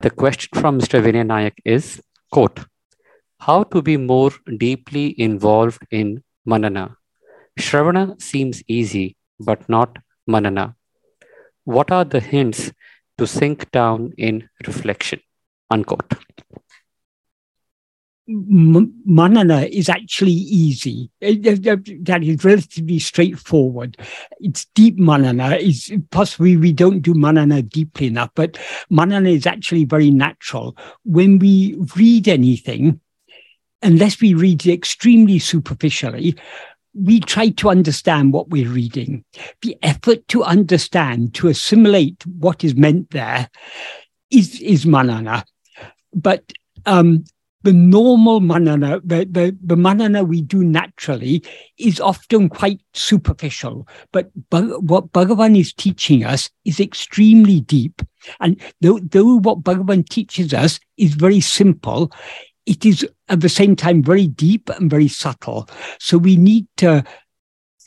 The question from Mr. Vinay Nayak is, quote, how to be more deeply involved in manana? Shravana seems easy, but not manana. What are the hints to sink down in reflection? Unquote. Manana is actually easy. Eh, eh, eh, that is relatively straightforward. It's deep manana. Is possibly we don't do manana deeply enough, but manana is actually very natural. When we read anything, unless we read it extremely superficially, we try to understand what we're reading. The effort to understand, to assimilate what is meant there is, is manana. But um, the normal manana, the, the, the manana we do naturally is often quite superficial. But what Bhagavan is teaching us is extremely deep. And though, though what Bhagavan teaches us is very simple, it is at the same time very deep and very subtle. So we need to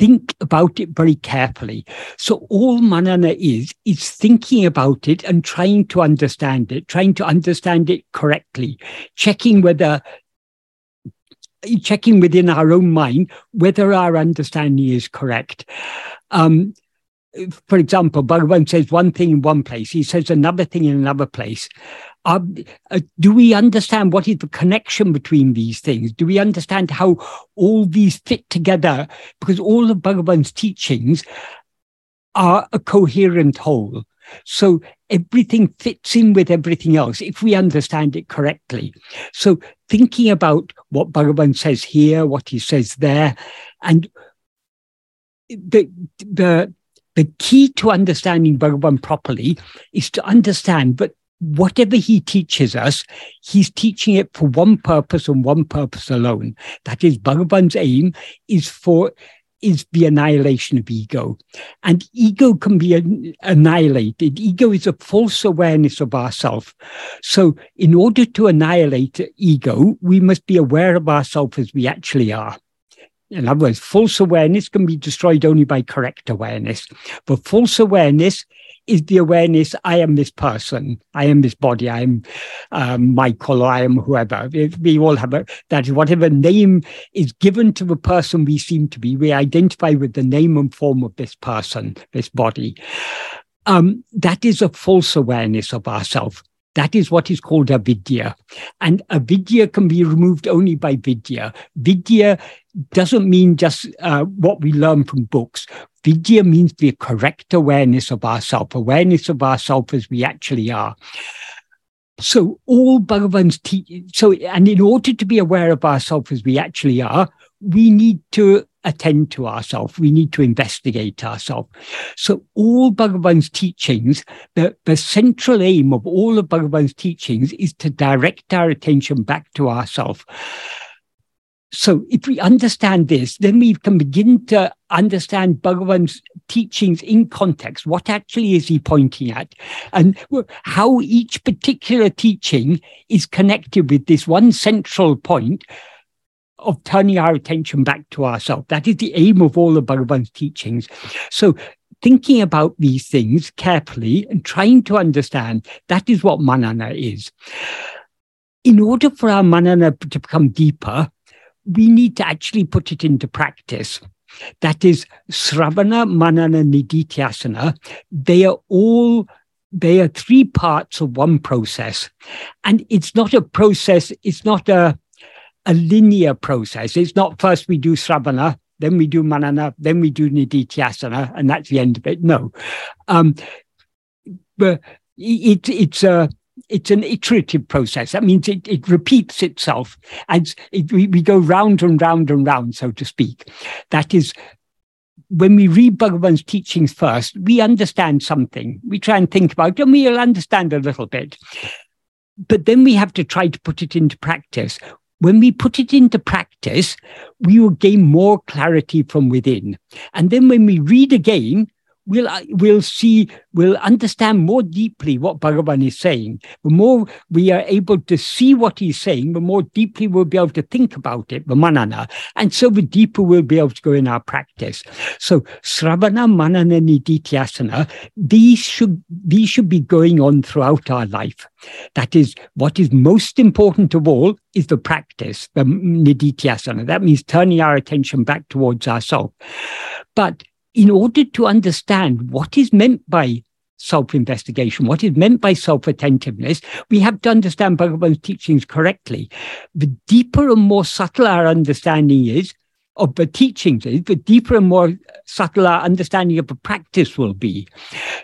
think about it very carefully. So all manana is, is thinking about it and trying to understand it, trying to understand it correctly, checking whether checking within our own mind whether our understanding is correct. Um, for example, Bhagavan says one thing in one place, he says another thing in another place. Uh, uh, do we understand what is the connection between these things? Do we understand how all these fit together? Because all of Bhagavan's teachings are a coherent whole. So everything fits in with everything else if we understand it correctly. So thinking about what Bhagavan says here, what he says there, and the the the key to understanding Bhagavan properly is to understand that whatever he teaches us, he's teaching it for one purpose and one purpose alone. That is, Bhagavan's aim is for is the annihilation of ego. And ego can be annihilated. Ego is a false awareness of ourself. So in order to annihilate ego, we must be aware of ourselves as we actually are. In other words, false awareness can be destroyed only by correct awareness. But false awareness is the awareness I am this person, I am this body, I am um, Michael, I am whoever. We all have a, that whatever name is given to the person we seem to be, we identify with the name and form of this person, this body. Um, that is a false awareness of ourself. That is what is called avidya. And avidya can be removed only by vidya. Vidya doesn't mean just uh, what we learn from books. Vidya means the correct awareness of ourself, awareness of ourself as we actually are. So all Bhagavan's teaching, so, and in order to be aware of ourselves as we actually are, we need to attend to ourselves. We need to investigate ourselves. So all Bhagavan's teachings, the, the central aim of all of Bhagavan's teachings is to direct our attention back to ourselves. So if we understand this, then we can begin to understand Bhagavan's teachings in context. What actually is he pointing at? And how each particular teaching is connected with this one central point of turning our attention back to ourselves. That is the aim of all of Bhagavan's teachings. So thinking about these things carefully and trying to understand, that is what manana is. In order for our manana to become deeper, we need to actually put it into practice. That is Sravana, Manana, Nididhyasana. They are all they are three parts of one process. And it's not a process, it's not a, a linear process. It's not first we do Sravana, then we do Manana, then we do Nididhyasana, and that's the end of it. No. Um, but it, it's a it's an iterative process. That means it, it repeats itself as it, we, we go round and round and round, so to speak. That is, when we read Bhagavan's teachings first, we understand something. We try and think about it, and we'll understand a little bit. But then we have to try to put it into practice. When we put it into practice, we will gain more clarity from within. And then when we read again, we'll we'll see we'll understand more deeply what Bhagavan is saying. The more we are able to see what he's saying, the more deeply we'll be able to think about it, the manana, and so the deeper we'll be able to go in our practice. So sravana, manana, nididhyasana, these should these should be going on throughout our life. That is what is most important of all is the practice, the nididhyasana. That means turning our attention back towards ourselves. But in order to understand what is meant by self investigation, what is meant by self attentiveness, we have to understand Bhagavan's teachings correctly. The deeper and more subtle our understanding is of the teachings is, the deeper and more subtle our understanding of the practice will be.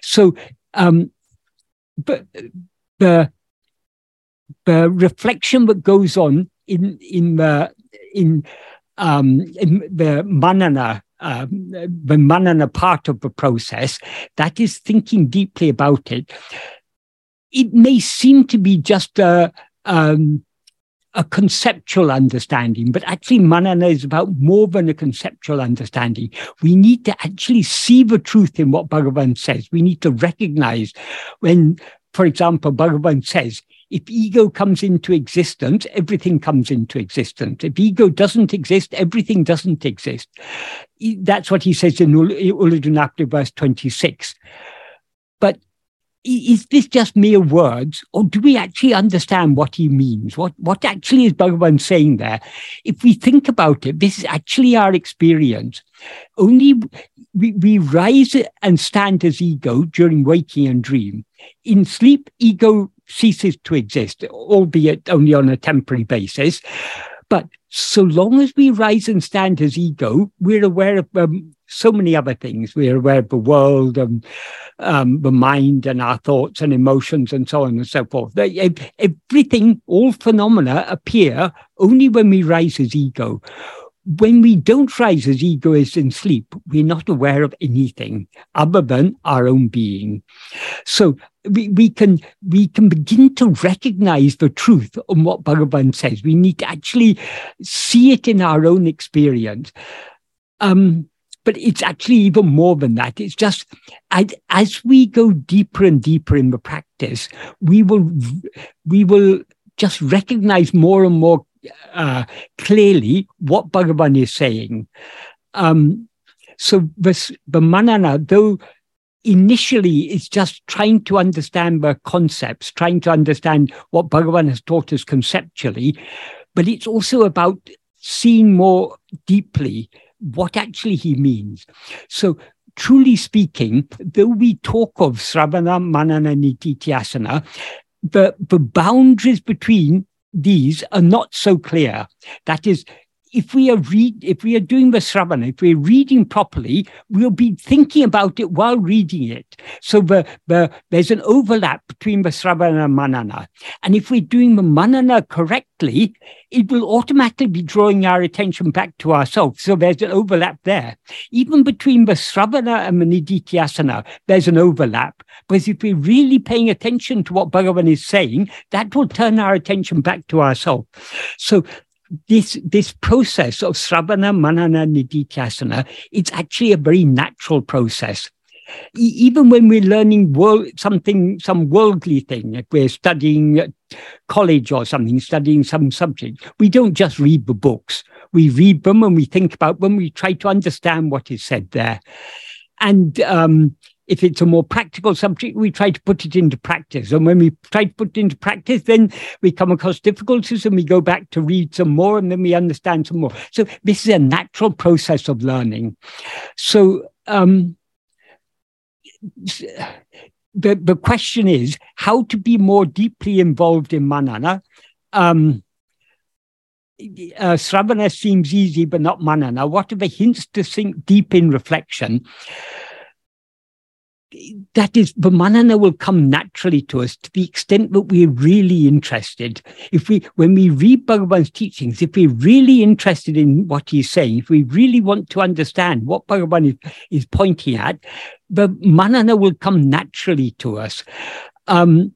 So, um, but the the reflection that goes on in in the in um, in the manana um, the manana part of the process, that is thinking deeply about it. It may seem to be just a, um, a conceptual understanding, but actually manana is about more than a conceptual understanding. We need to actually see the truth in what Bhagavan says. We need to recognize when, for example, Bhagavan says, if ego comes into existence, everything comes into existence. If ego doesn't exist, everything doesn't exist. That's what he says in Ulladu verse 26. But is this just mere words, or do we actually understand what he means? What, what actually is Bhagavan saying there? If we think about it, this is actually our experience. Only we, we rise and stand as ego during waking and dream. In sleep, ego ceases to exist, albeit only on a temporary basis. But so long as we rise and stand as ego, we're aware of um, so many other things. We're aware of the world and um, the mind and our thoughts and emotions and so on and so forth. Everything, all phenomena appear only when we rise as ego when we don't rise as egoists in sleep, we're not aware of anything other than our own being. So we, we can we can begin to recognize the truth of what Bhagavan says. We need to actually see it in our own experience. Um, but it's actually even more than that. It's just as, as we go deeper and deeper in the practice, we will we will just recognize more and more uh, clearly what Bhagavan is saying. Um, so this, the manana, though initially it's just trying to understand the concepts, trying to understand what Bhagavan has taught us conceptually, but it's also about seeing more deeply what actually he means. So truly speaking, though we talk of Sravana, Manana, Nididhyasana, the, the boundaries between these are not so clear. That is, if we are read, if we are doing the sravana, if we're reading properly, we'll be thinking about it while reading it. So the, the, there's an overlap between the sravana and manana. And if we're doing the manana correctly, it will automatically be drawing our attention back to ourselves. So there's an overlap there. Even between the sravana and the nididhyasana, there's an overlap. Because if we're really paying attention to what Bhagavan is saying, that will turn our attention back to ourselves. So this this process of sravana, manana, nididhyasana, it's actually a very natural process. Even when we're learning world, something, some worldly thing, if we're studying college or something, studying some subject, we don't just read the books. We read them and we think about them. We try to understand what is said there. And um, if it's a more practical subject, we try to put it into practice. And when we try to put it into practice, then we come across difficulties and we go back to read some more and then we understand some more. So this is a natural process of learning. So um, the, the question is how to be more deeply involved in manana. Um, uh, Sravana seems easy, but not manana. What are the hints to sink deep in reflection? That is, the manana will come naturally to us to the extent that we're really interested. If we, when we read Bhagavan's teachings, if we're really interested in what he's saying, if we really want to understand what Bhagavan is, is pointing at, the manana will come naturally to us. Um,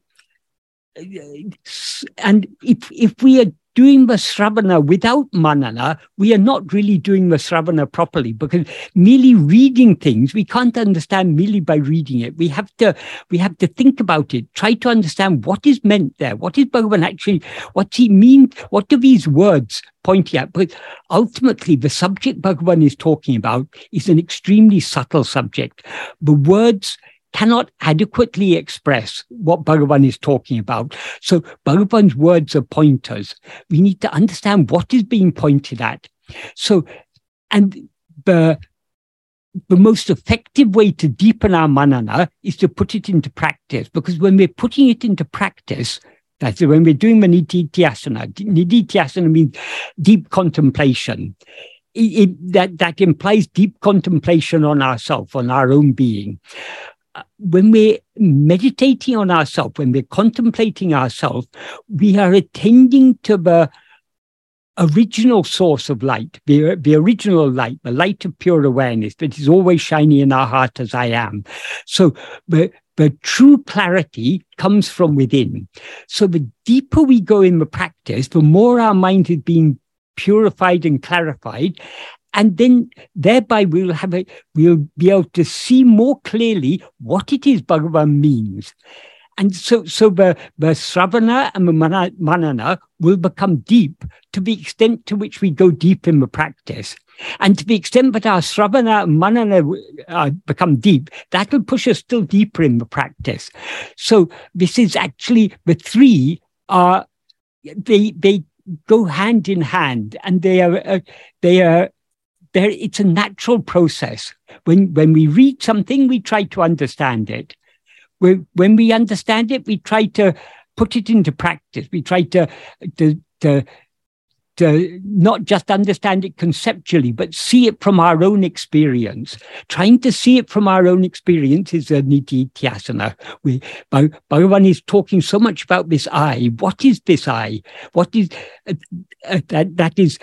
and if if we are doing the Sravana without Manana, we are not really doing the Sravana properly because merely reading things, we can't understand merely by reading it. We have to, we have to think about it, try to understand what is meant there. What is Bhagavan actually, what's he mean? What do these words point at? But ultimately, the subject Bhagavan is talking about is an extremely subtle subject. The words cannot adequately express what Bhagavan is talking about. So Bhagavan's words are pointers. We need to understand what is being pointed at. So, and the the most effective way to deepen our manana is to put it into practice because when we're putting it into practice, that's when we're doing the nididhyasana. Nididhyasana means deep contemplation. It, it, that, that implies deep contemplation on ourself, on our own being when we're meditating on ourselves, when we're contemplating ourselves, we are attending to the original source of light, the, the original light, the light of pure awareness that is always shining in our heart as I am. So the, the true clarity comes from within. So the deeper we go in the practice, the more our mind is being purified and clarified and then thereby we'll have a we'll be able to see more clearly what it is Bhagavan means. And so, so the, the Sravana and the Manana will become deep to the extent to which we go deep in the practice. And to the extent that our Sravana and Manana uh, become deep, that will push us still deeper in the practice. So this is actually the three are, they, they go hand in hand and they are, uh, they are it's a natural process. When when we read something, we try to understand it. When, we understand it, we try to put it into practice. We try to to to to not just understand it conceptually, but see it from our own experience. Trying to see it from our own experience is a nididhyasana. We, Bhagavan is talking so much about this I. What is this I? What is uh, uh, that? That is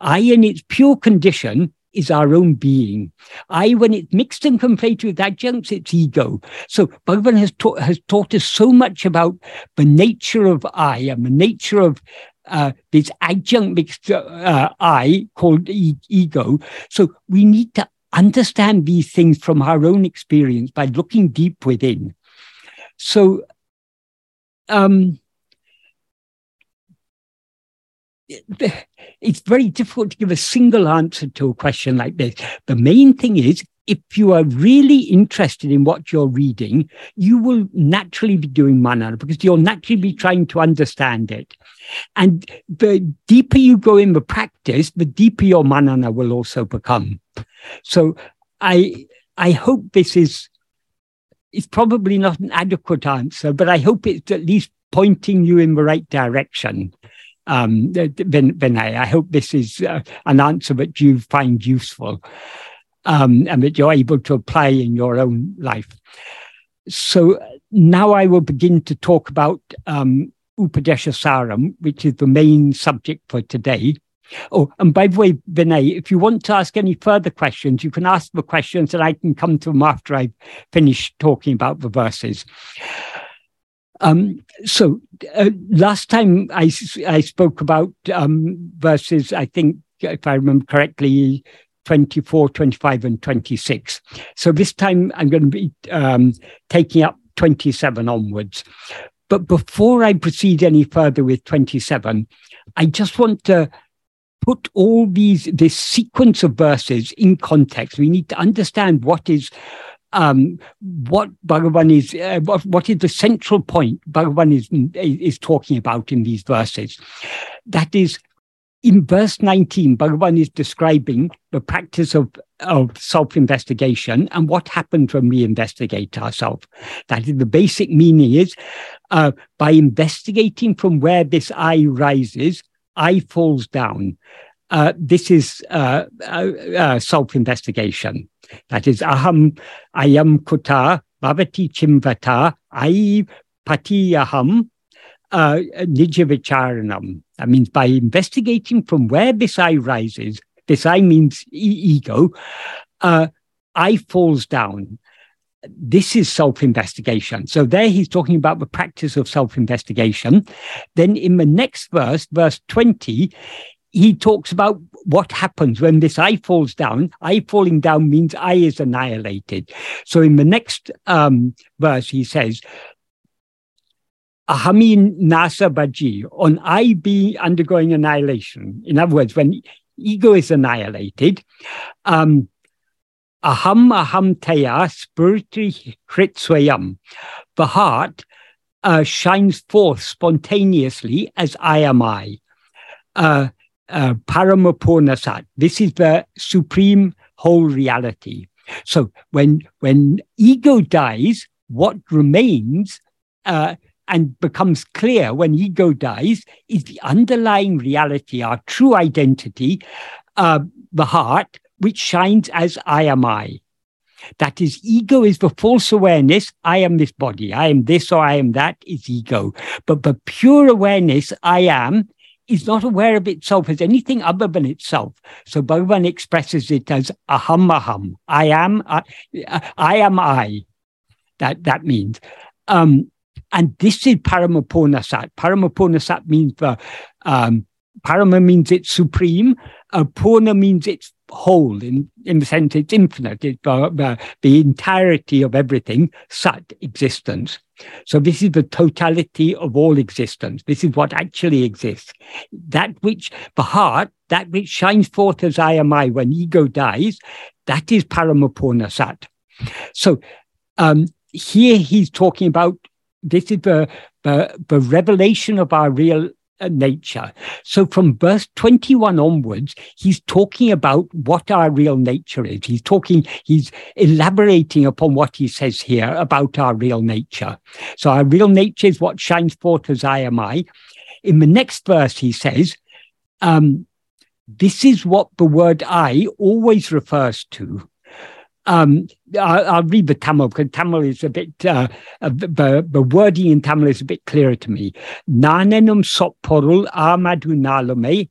I, in its pure condition, is our own being. I, when it's mixed and conflated with adjuncts, it's ego. So Bhagavan has taught, has taught us so much about the nature of I and the nature of uh, this adjunct mixed uh, I called e- ego. So we need to understand these things from our own experience by looking deep within. So, um, it's very difficult to give a single answer to a question like this. The main thing is, if you are really interested in what you're reading, you will naturally be doing manana because you'll naturally be trying to understand it. And the deeper you go in the practice, the deeper your manana will also become. So I I hope this is it's probably not an adequate answer, but I hope it's at least pointing you in the right direction um, Vinay. I hope this is uh, an answer that you find useful um, and that you're able to apply in your own life. So now I will begin to talk about um, Upadesha Saram, which is the main subject for today. Oh, and by the way, Vinay, if you want to ask any further questions, you can ask the questions and I can come to them after I've finished talking about the verses. Um, so uh, last time I, I spoke about um, verses, I think, if I remember correctly, 24, 25, and 26. So this time I'm going to be um, taking up 27 onwards. But before I proceed any further with 27, I just want to put all these this sequence of verses in context. We need to understand what is um, what Bhagavan is, uh, what, what is the central point Bhagavan is, is talking about in these verses. That is, in verse 19, Bhagavan is describing the practice of, of self investigation and what happens when we investigate ourselves. That is the basic meaning is uh, by investigating from where this I rises, I falls down. Uh, this is uh, uh, uh self investigation. That is aham ayam kuta bhavati chimvata ai patiyaham uh, nijavicharanam. That means by investigating from where this I rises, this I means e- ego, uh, I falls down. this is self investigation. So there he's talking about the practice of self investigation. Then in the next verse, verse 20, he talks about what happens when this I falls down. I falling down means I is annihilated. So in the next um, verse, he says, Ahamin Nasa Baji, on I be undergoing annihilation. In other words, when ego is annihilated, um, aham aham taya sphurati swayam. The heart uh, shines forth spontaneously as I am I. Uh, uh, Paramapurnasat. This is the supreme whole reality. So when when ego dies, what remains uh, and becomes clear when ego dies is the underlying reality, our true identity, uh, the heart, which shines as I am I. That is, ego is the false awareness. I am this body. I am this or I am that is ego. But the pure awareness, I am, is not aware of itself as anything other than itself. So Bhagavan expresses it as aham aham. I am, I, I am I. That, that means. Um, and this is Paramapurnasat. Paramapurnasat means the um, Parama means it's supreme. Uh, Purna means it's whole in, in the sense it's infinite. It's the, the, the entirety of everything, Sat, existence. So this is the totality of all existence. This is what actually exists. That which, the heart, that which shines forth as I am I when ego dies, that is Paramapurna Sat. So um, here he's talking about this is the, the, the revelation of our real nature. So from verse 21 onwards, he's talking about what our real nature is. He's talking, he's elaborating upon what he says here about our real nature. So our real nature is what shines forth as I am I. In the next verse, he says, um, this is what the word I always refers to um, I'll, I'll, read the Tamil because Tamil is a bit, uh, the, the wording in Tamil is a bit clearer to me. Nanenum sopporul amadu nalume,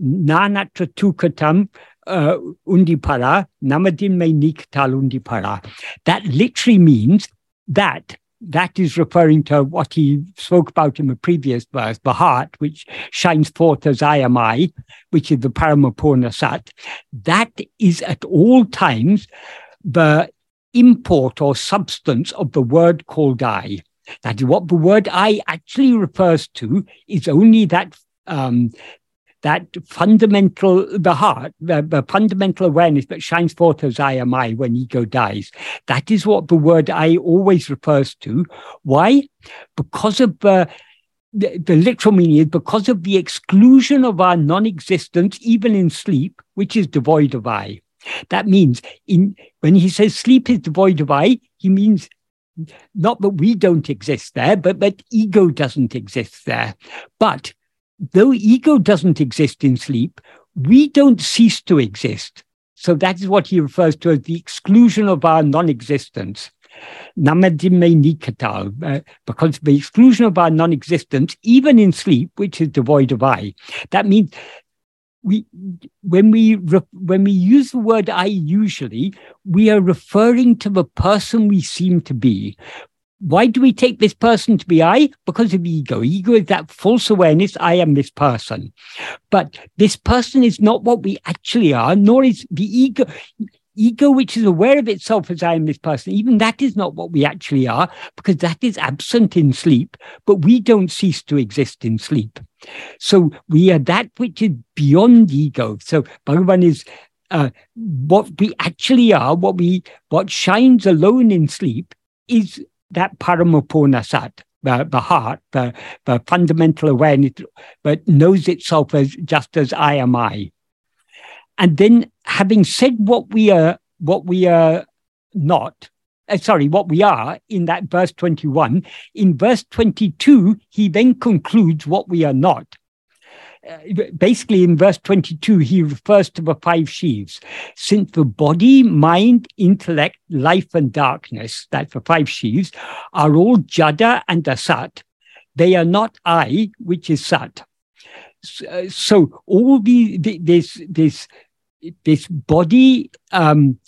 nanatra tukatam uh, undipara, namadin me niktal undipara. That literally means that that is referring to what he spoke about in the previous verse, the heart, which shines forth as I am I, which is the Paramapurna Sat. That is at all times the import or substance of the word called I. That is what the word I actually refers to is only that um, that fundamental, the heart, the, the, fundamental awareness that shines forth as I am I when ego dies. That is what the word I always refers to. Why? Because of the, the, the literal meaning is because of the exclusion of our non existence, even in sleep, which is devoid of I. That means in when he says sleep is devoid of I, he means not that we don't exist there, but that ego doesn't exist there. But though ego doesn't exist in sleep, we don't cease to exist. So that is what he refers to as the exclusion of our non-existence. Namadime nikatal, uh, because the exclusion of our non-existence, even in sleep, which is devoid of I, that means we when we when we use the word i usually we are referring to the person we seem to be. Why do we take this person to be i? Because of ego. Ego is that false awareness i am this person. But this person is not what we actually are nor is the ego. Ego which is aware of itself as I am this person, even that is not what we actually are, because that is absent in sleep, but we don't cease to exist in sleep. So we are that which is beyond ego. So Bhagavan is uh, what we actually are, what we what shines alone in sleep is that paramapurna sat, the, the heart, the, the fundamental awareness, but knows itself as just as I am I. And then having said what we are, what we are not, uh, sorry, what we are in that verse 21, in verse 22, he then concludes what we are not. Uh, basically, in verse 22, he refers to the five sheaves. Since the body, mind, intellect, life, and darkness, that's the five sheaves, are all jada and asat, they are not I, which is sat. Uh, so all the, the this this this body um,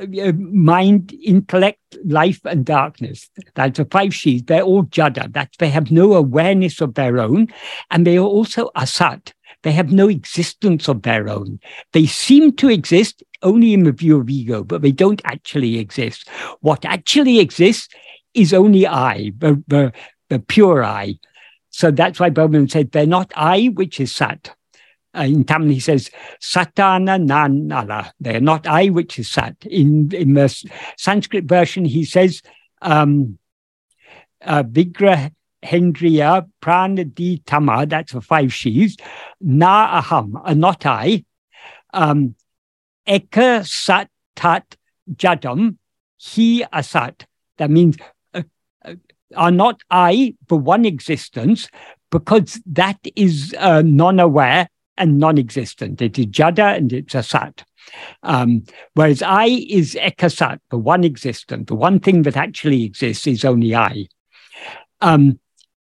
Uh, mind, intellect, life, and darkness. That's the five sheaths. They're all jada. That they have no awareness of their own, and they are also asat. They have no existence of their own. They seem to exist only in the view of ego, but they don't actually exist. What actually exists is only I, the, the, the pure I. So that's why Bhagavan said, they're not I, which is Sat. Uh, in Tamil, he says, Satana Nanala. They're not I, which is Sat. In, in the Sanskrit version, he says, um, uh, Vigra Hendriya Pranadi Tama, that's for five sheaves, Na Aham, uh, not I. Um, Eka Sat Tat Jadam, He Asat. That means uh, uh, are not I for one existence, because that is uh, non aware and non existent. It is Jada and it's Asat. Um, whereas I is Ekasat, the one existent, the one thing that actually exists is only I. Um,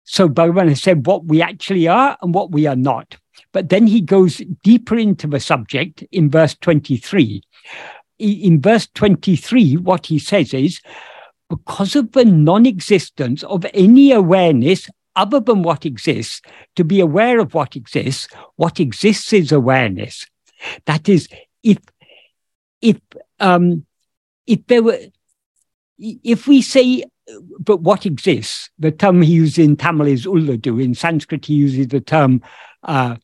so Bhagavan has said what we actually are and what we are not. But then he goes deeper into the subject in verse 23. In verse 23, what he says is, because of the non existence of any awareness other than what exists, to be aware of what exists, what exists is awareness. That is, if if um, if there were, if we say, but what exists, the term he uses in Tamil is ulladu. In Sanskrit, he uses the term uh,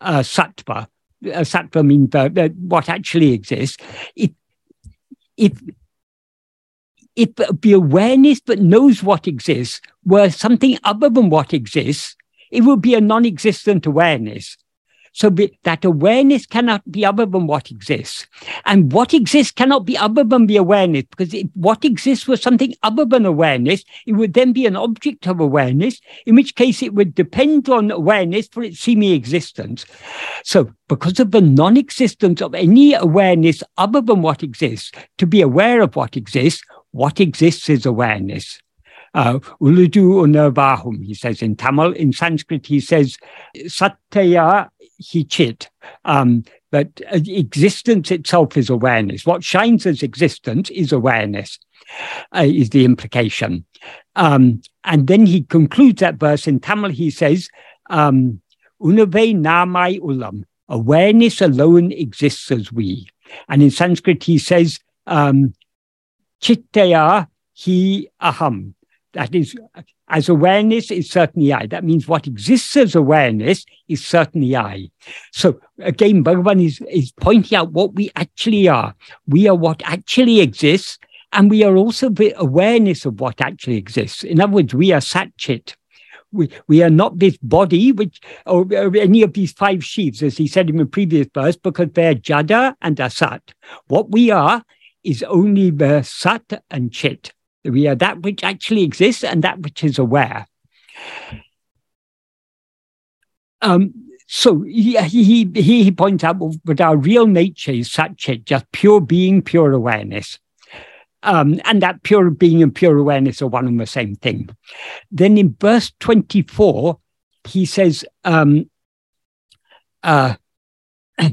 uh, sattva. Uh, sattva means uh, what actually exists. If if if the awareness that knows what exists were something other than what exists, it would be a non-existent awareness. So be, that awareness cannot be other than what exists. And what exists cannot be other than the awareness, because if what exists was something other than awareness, it would then be an object of awareness, in which case it would depend on awareness for its seeming existence. So because of the non-existence of any awareness other than what exists, to be aware of what exists, what exists is awareness. Uh, Ulladu unavahum, he says in Tamil. In Sanskrit, he says Satya hichit. Um, but uh, existence itself is awareness. What shines as existence is awareness, uh, is the implication. Um, and then he concludes that verse in Tamil. He says, um, Unave namai ulam. Awareness alone exists as we. And in Sanskrit, he says, um, Chittaya hi aham. That is, as awareness is certainly I. That means what exists as awareness is certainly I. So again, Bhagavan is, is pointing out what we actually are. We are what actually exists, and we are also the awareness of what actually exists. In other words, we are Satchit. We, we are not this body, which or, or any of these five sheaths, as he said in the previous verse, because they're Jada and Asat. What we are is only the Sat and Chit. We are that which actually exists and that which is aware. Um, so he, he, he points out that our real nature is such a just pure being, pure awareness. Um, and that pure being and pure awareness are one and the same thing. Then in verse 24, he says, um, uh,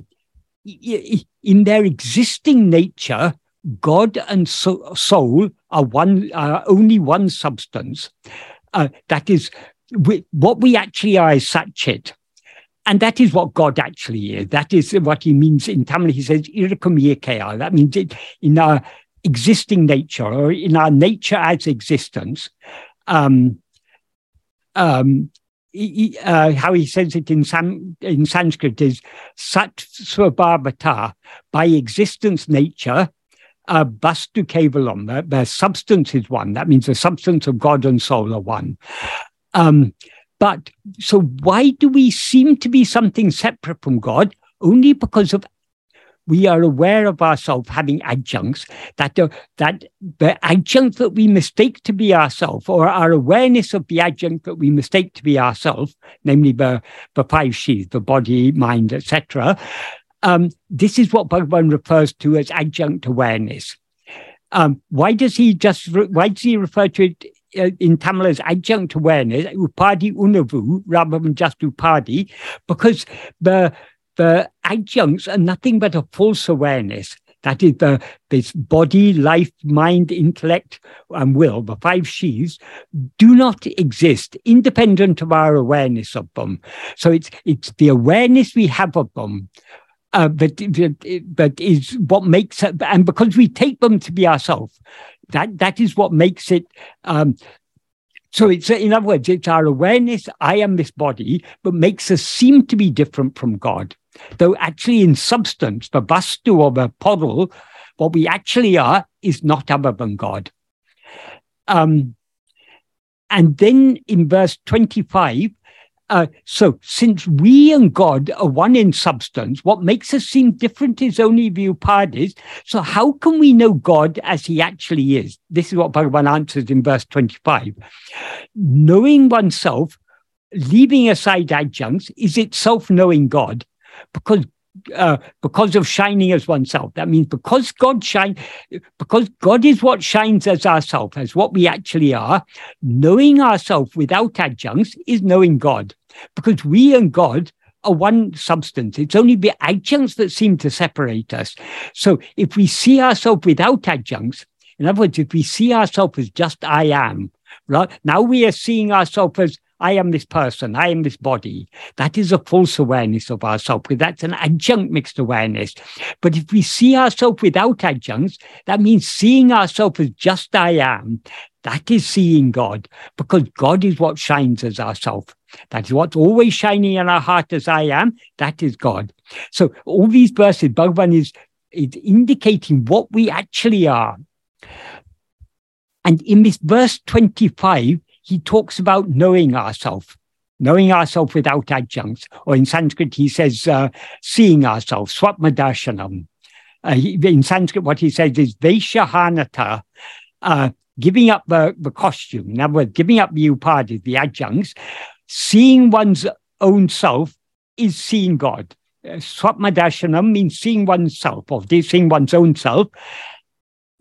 in their existing nature, God and so, soul are one, are only one substance. Uh, that is, we, what we actually are is Satchit. And that is what God actually is. That is what he means in Tamil. He says, Irakum That means it, in our existing nature or in our nature as existence. Um, um, uh, how he says it in, San, in Sanskrit is Sat Svabhavata, by existence nature, uh, Vastu Kevalam, the, the substance is one. That means the substance of God and soul are one. Um, but so why do we seem to be something separate from God? Only because of we are aware of ourselves having adjuncts that the, that the adjunct that we mistake to be ourselves or our awareness of the adjunct that we mistake to be ourselves namely the, the five sheaths the body mind etc um, this is what Bhagavan refers to as adjunct awareness. Um, why does he just re- why does he refer to it uh, in Tamil as adjunct awareness, upadi unavu, rather than just upadi? Because the the adjuncts are nothing but a false awareness. That is the this body, life, mind, intellect, and will, the five sheaths, do not exist independent of our awareness of them. So it's it's the awareness we have of them uh, but, but is what makes it, and because we take them to be ourselves, that that is what makes it. Um, so it's in other words, it's our awareness. I am this body, but makes us seem to be different from God. Though actually, in substance, the vastu or the podal, what we actually are is not other than God. Um, and then in verse 25, uh, so, since we and God are one in substance, what makes us seem different is only Vyupadis. So, how can we know God as he actually is? This is what Bhagavan answers in verse 25. Knowing oneself, leaving aside adjuncts, is itself knowing God because uh, because of shining as oneself. That means because God shine, because God is what shines as ourself, as what we actually are. Knowing ourself without adjuncts is knowing God, because we and God are one substance. It's only the adjuncts that seem to separate us. So if we see ourselves without adjuncts, in other words, if we see ourselves as just I am, right now we are seeing ourselves as I am this person, I am this body. That is a false awareness of ourselves, that's an adjunct mixed awareness. But if we see ourselves without adjuncts, that means seeing ourselves as just I am. That is seeing God, because God is what shines as ourself. That is what's always shining in our heart as I am. That is God. So all these verses, Bhagavan is, is indicating what we actually are. And in this verse 25, he talks about knowing ourselves, knowing ourselves without adjuncts. Or in Sanskrit, he says, uh, seeing ourselves, swatmadarshanam. Uh, in Sanskrit, what he says is Vaishahanata, uh, giving up the, the costume. In other words, giving up the upadis, the adjuncts, seeing one's own self is seeing God. Uh, Swatmadarshanam means seeing oneself or seeing one's own self.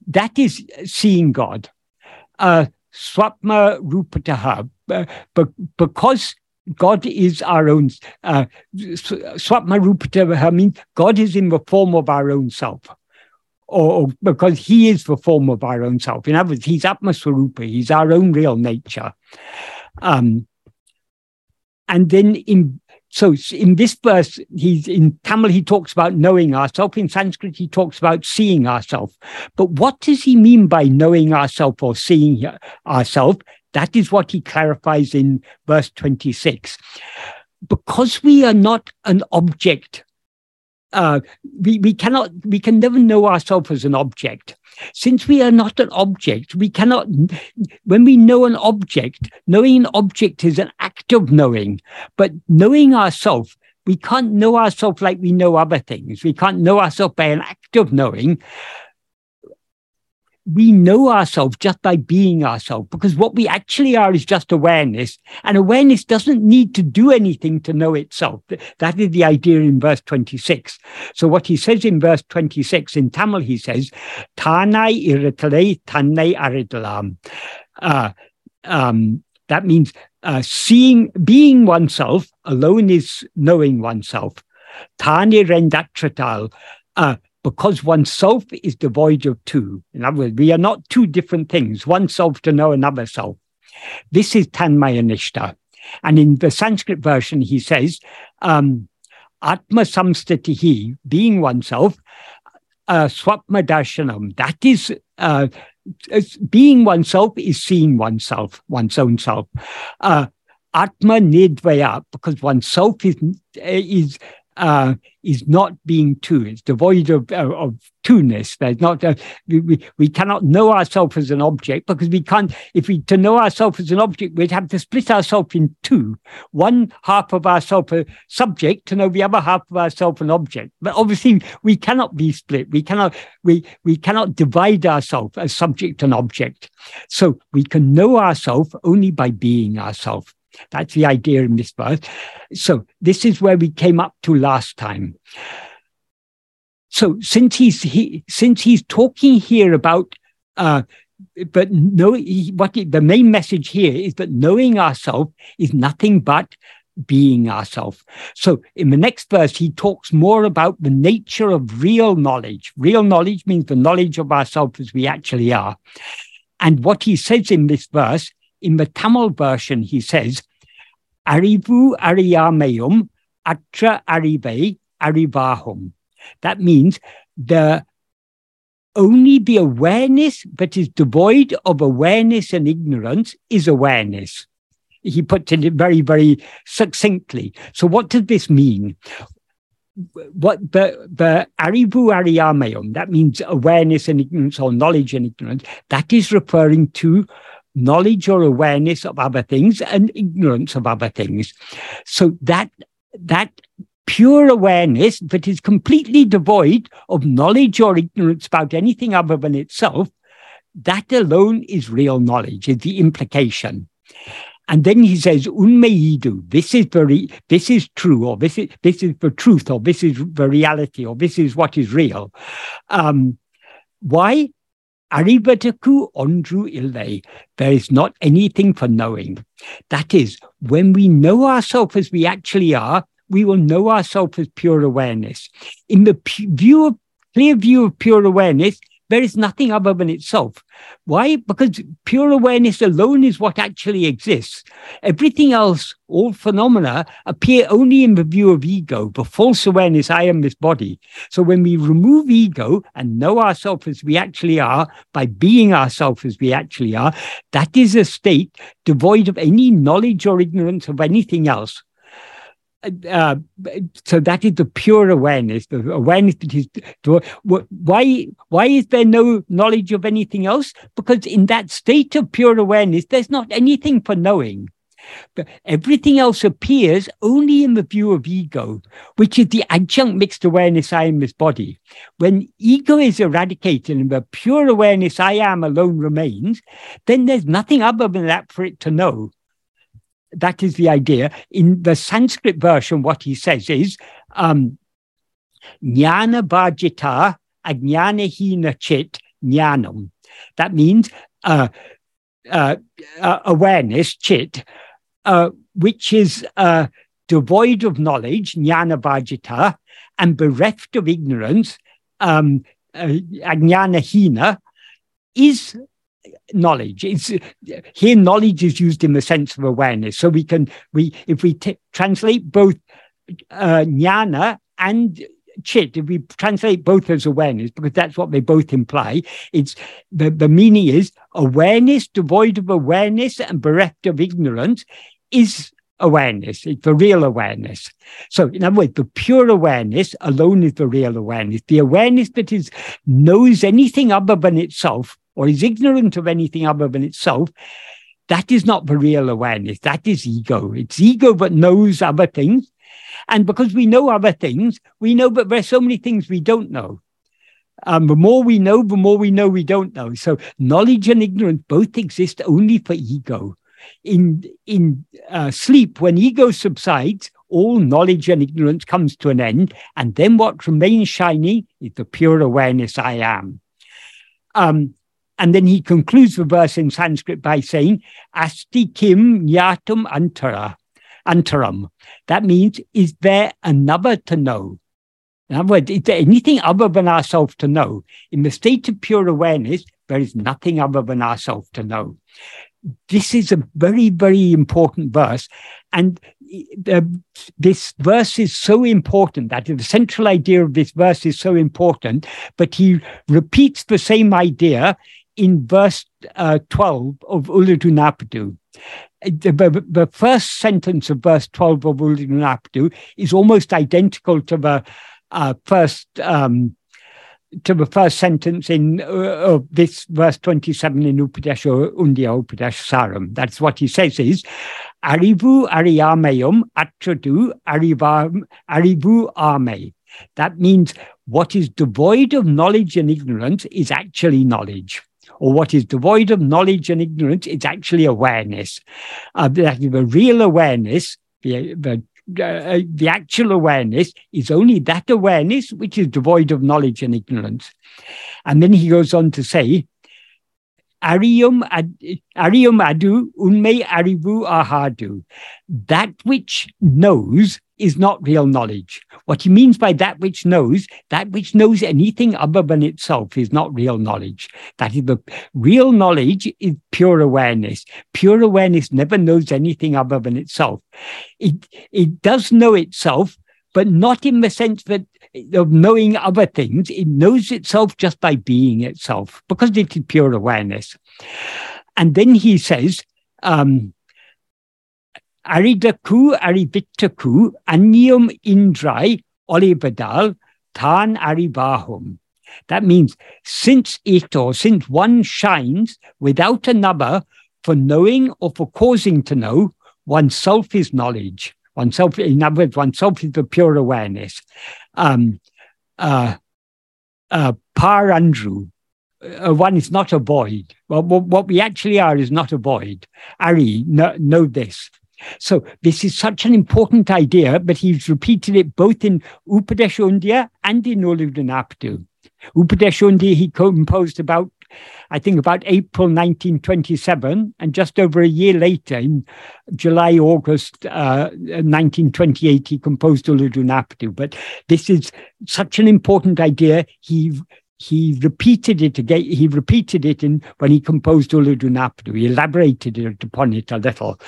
That is seeing God. Uh, Swatma Rupataha, but because God is our own, uh, Swatma Rupataha means God is in the form of our own self. Or, because he is the form of our own self. In other words, he's Atmaswarupa, he's our own real nature. Um, and then in so in this verse, he's in Tamil, he talks about knowing ourselves. In Sanskrit, he talks about seeing ourselves. But what does he mean by knowing ourselves or seeing ourselves? That is what he clarifies in verse 26. Because we are not an object uh, we, we cannot, we can never know ourselves as an object. Since we are not an object, we cannot, when we know an object, knowing an object is an act of knowing, but knowing ourselves, we can't know ourselves like we know other things. We can't know ourselves by an act of knowing we know ourselves just by being ourselves because what we actually are is just awareness and awareness doesn't need to do anything to know itself. That is the idea in verse 26 so what he says in verse 26 in tamil he says tanai iritale tanai aridalam uh, um, that means uh, seeing being oneself alone is knowing oneself. Tani rendatratal uh, because one self is devoid of two. In other words, we are not two different things, one self to know another self. This is Tanmayanishta. And in the Sanskrit version, he says, um, Atma samstitihi, being oneself, uh, swatma darshanam, that is, uh, being oneself is seeing oneself, one's own self. Uh, Atma nidvaya, because oneself is, is uh, is not being two. It's devoid of, uh, of two-ness. There's not we, we, we cannot know ourselves as an object because we can't. If we to know ourselves as an object, we'd have to split ourselves in two. One half of ourselves a subject to know the other half of ourselves an object. But obviously, we cannot be split. We cannot we we cannot divide ourselves as subject and object. So we can know ourselves only by being ourselves. That's the idea in this verse. So this is where we came up to last time. So since he's he, since he's talking here about uh, but no, what the main message here is that knowing ourselves is nothing but being ourselves. So in the next verse, he talks more about the nature of real knowledge. Real knowledge means the knowledge of ourselves as we actually are. And what he says in this verse, in the Tamil version, he says, Arivu ariyamayum atra arive arivahum. That means the only the awareness that is devoid of awareness and ignorance is awareness. He puts it very, very succinctly. So, what does this mean? What the the arivu ariyamayum, that means awareness and ignorance or knowledge and ignorance, that is referring to knowledge or awareness of other things and ignorance of other things. So that that pure awareness that is completely devoid of knowledge or ignorance about anything other than itself, that alone is real knowledge, is the implication. And then he says, unmeidu, this is very, this is true, or this is this is the truth, or this is the reality, or this is what is real. Um, why? Ondru illai. There is not anything for knowing. That is, when we know ourselves as we actually are, we will know ourselves as pure awareness. In the view of clear view of pure awareness, there is nothing other than itself. Why? Because pure awareness alone is what actually exists. Everything else, all phenomena, appear only in the view of ego, the false awareness, I am this body. So when we remove ego and know ourselves as we actually are, by being ourselves as we actually are, that is a state devoid of any knowledge or ignorance of anything else uh, so that is the pure awareness, the awareness that is. Why? Why is there no knowledge of anything else? Because in that state of pure awareness, there's not anything for knowing. But everything else appears only in the view of ego, which is the adjunct mixed awareness I am this body. When ego is eradicated and the pure awareness I am alone remains, then there's nothing other than that for it to know that is the idea. In the Sanskrit version, what he says is um, jnana varjita hina chit jnanam. That means uh, uh, uh, awareness, chit, uh, which is uh, devoid of knowledge, jnana varjita, and bereft of ignorance, um, uh, hina, is knowledge. It's here knowledge is used in the sense of awareness. So we can we if we t- translate both uh, jnana and chit, if we translate both as awareness, because that's what they both imply, it's the, the meaning is awareness devoid of awareness and bereft of ignorance is awareness. It's the real awareness. So, in other words, the pure awareness alone is the real awareness. The awareness that is knows anything other than itself or is ignorant of anything other than itself, that is not the real awareness. That is ego. It's ego that knows other things. And because we know other things, we know that there's so many things we don't know. Um, the more we know, the more we know we don't know. So knowledge and ignorance both exist only for ego. In in uh, sleep, when ego subsides, all knowledge and ignorance comes to an end, and then what remains shiny is the pure awareness I am. Um, and then he concludes the verse in Sanskrit by saying, Asti kim jnatum antara, antaram. That means, is there another to know? In other words, is there anything other than ourselves to know? In the state of pure awareness, there is nothing other than ourselves to know. This is a very, very important verse. And the, this verse is so important that the central idea of this verse is so important, but he repeats the same idea in verse uh, 12 of Ulladu The, the, the, first sentence of verse 12 of Ulladu is almost identical to the uh, first um, to the first sentence in uh, of this verse 27 in Upadesha Undiyar Upadesha Saram. That's what he says is Arivu Ariyamayum Atradu Arivam Arivu Ame. That means what is devoid of knowledge and ignorance is actually knowledge or what is devoid of knowledge and ignorance, it's actually awareness. Uh, the, the real awareness, the, the uh, the actual awareness is only that awareness which is devoid of knowledge and ignorance. And then he goes on to say, Arium, ad, arium adu, unme arivu ahadu. That which knows is not real knowledge. What he means by that which knows, that which knows anything other than itself is not real knowledge. That is the real knowledge is pure awareness. Pure awareness never knows anything other than itself. It, it does know itself, but not in the sense that of knowing other things. It knows itself just by being itself because it is pure awareness. And then he says, um, Aridaku arivitaku anium indrai olibadal tan aribahum. That means since it or since one shines without another for knowing or for causing to know, oneself is knowledge. Oneself, in other words, oneself is the pure awareness. Um, uh, uh, par Andrew, uh, one is not a void. Well, what we actually are is not a void. Ari, know, know this. So this is such an important idea, but he's repeated it both in Upadesha Undiyar and in Uludunapadu. Upadesha Undiyar he composed about, I think about April 1927, and just over a year later, in July, August uh, 1928, he composed Ulladu Narpadu. But this is such an important idea. He he repeated it again. He repeated it in when he composed Ulladu Narpadu. He elaborated it upon it a little.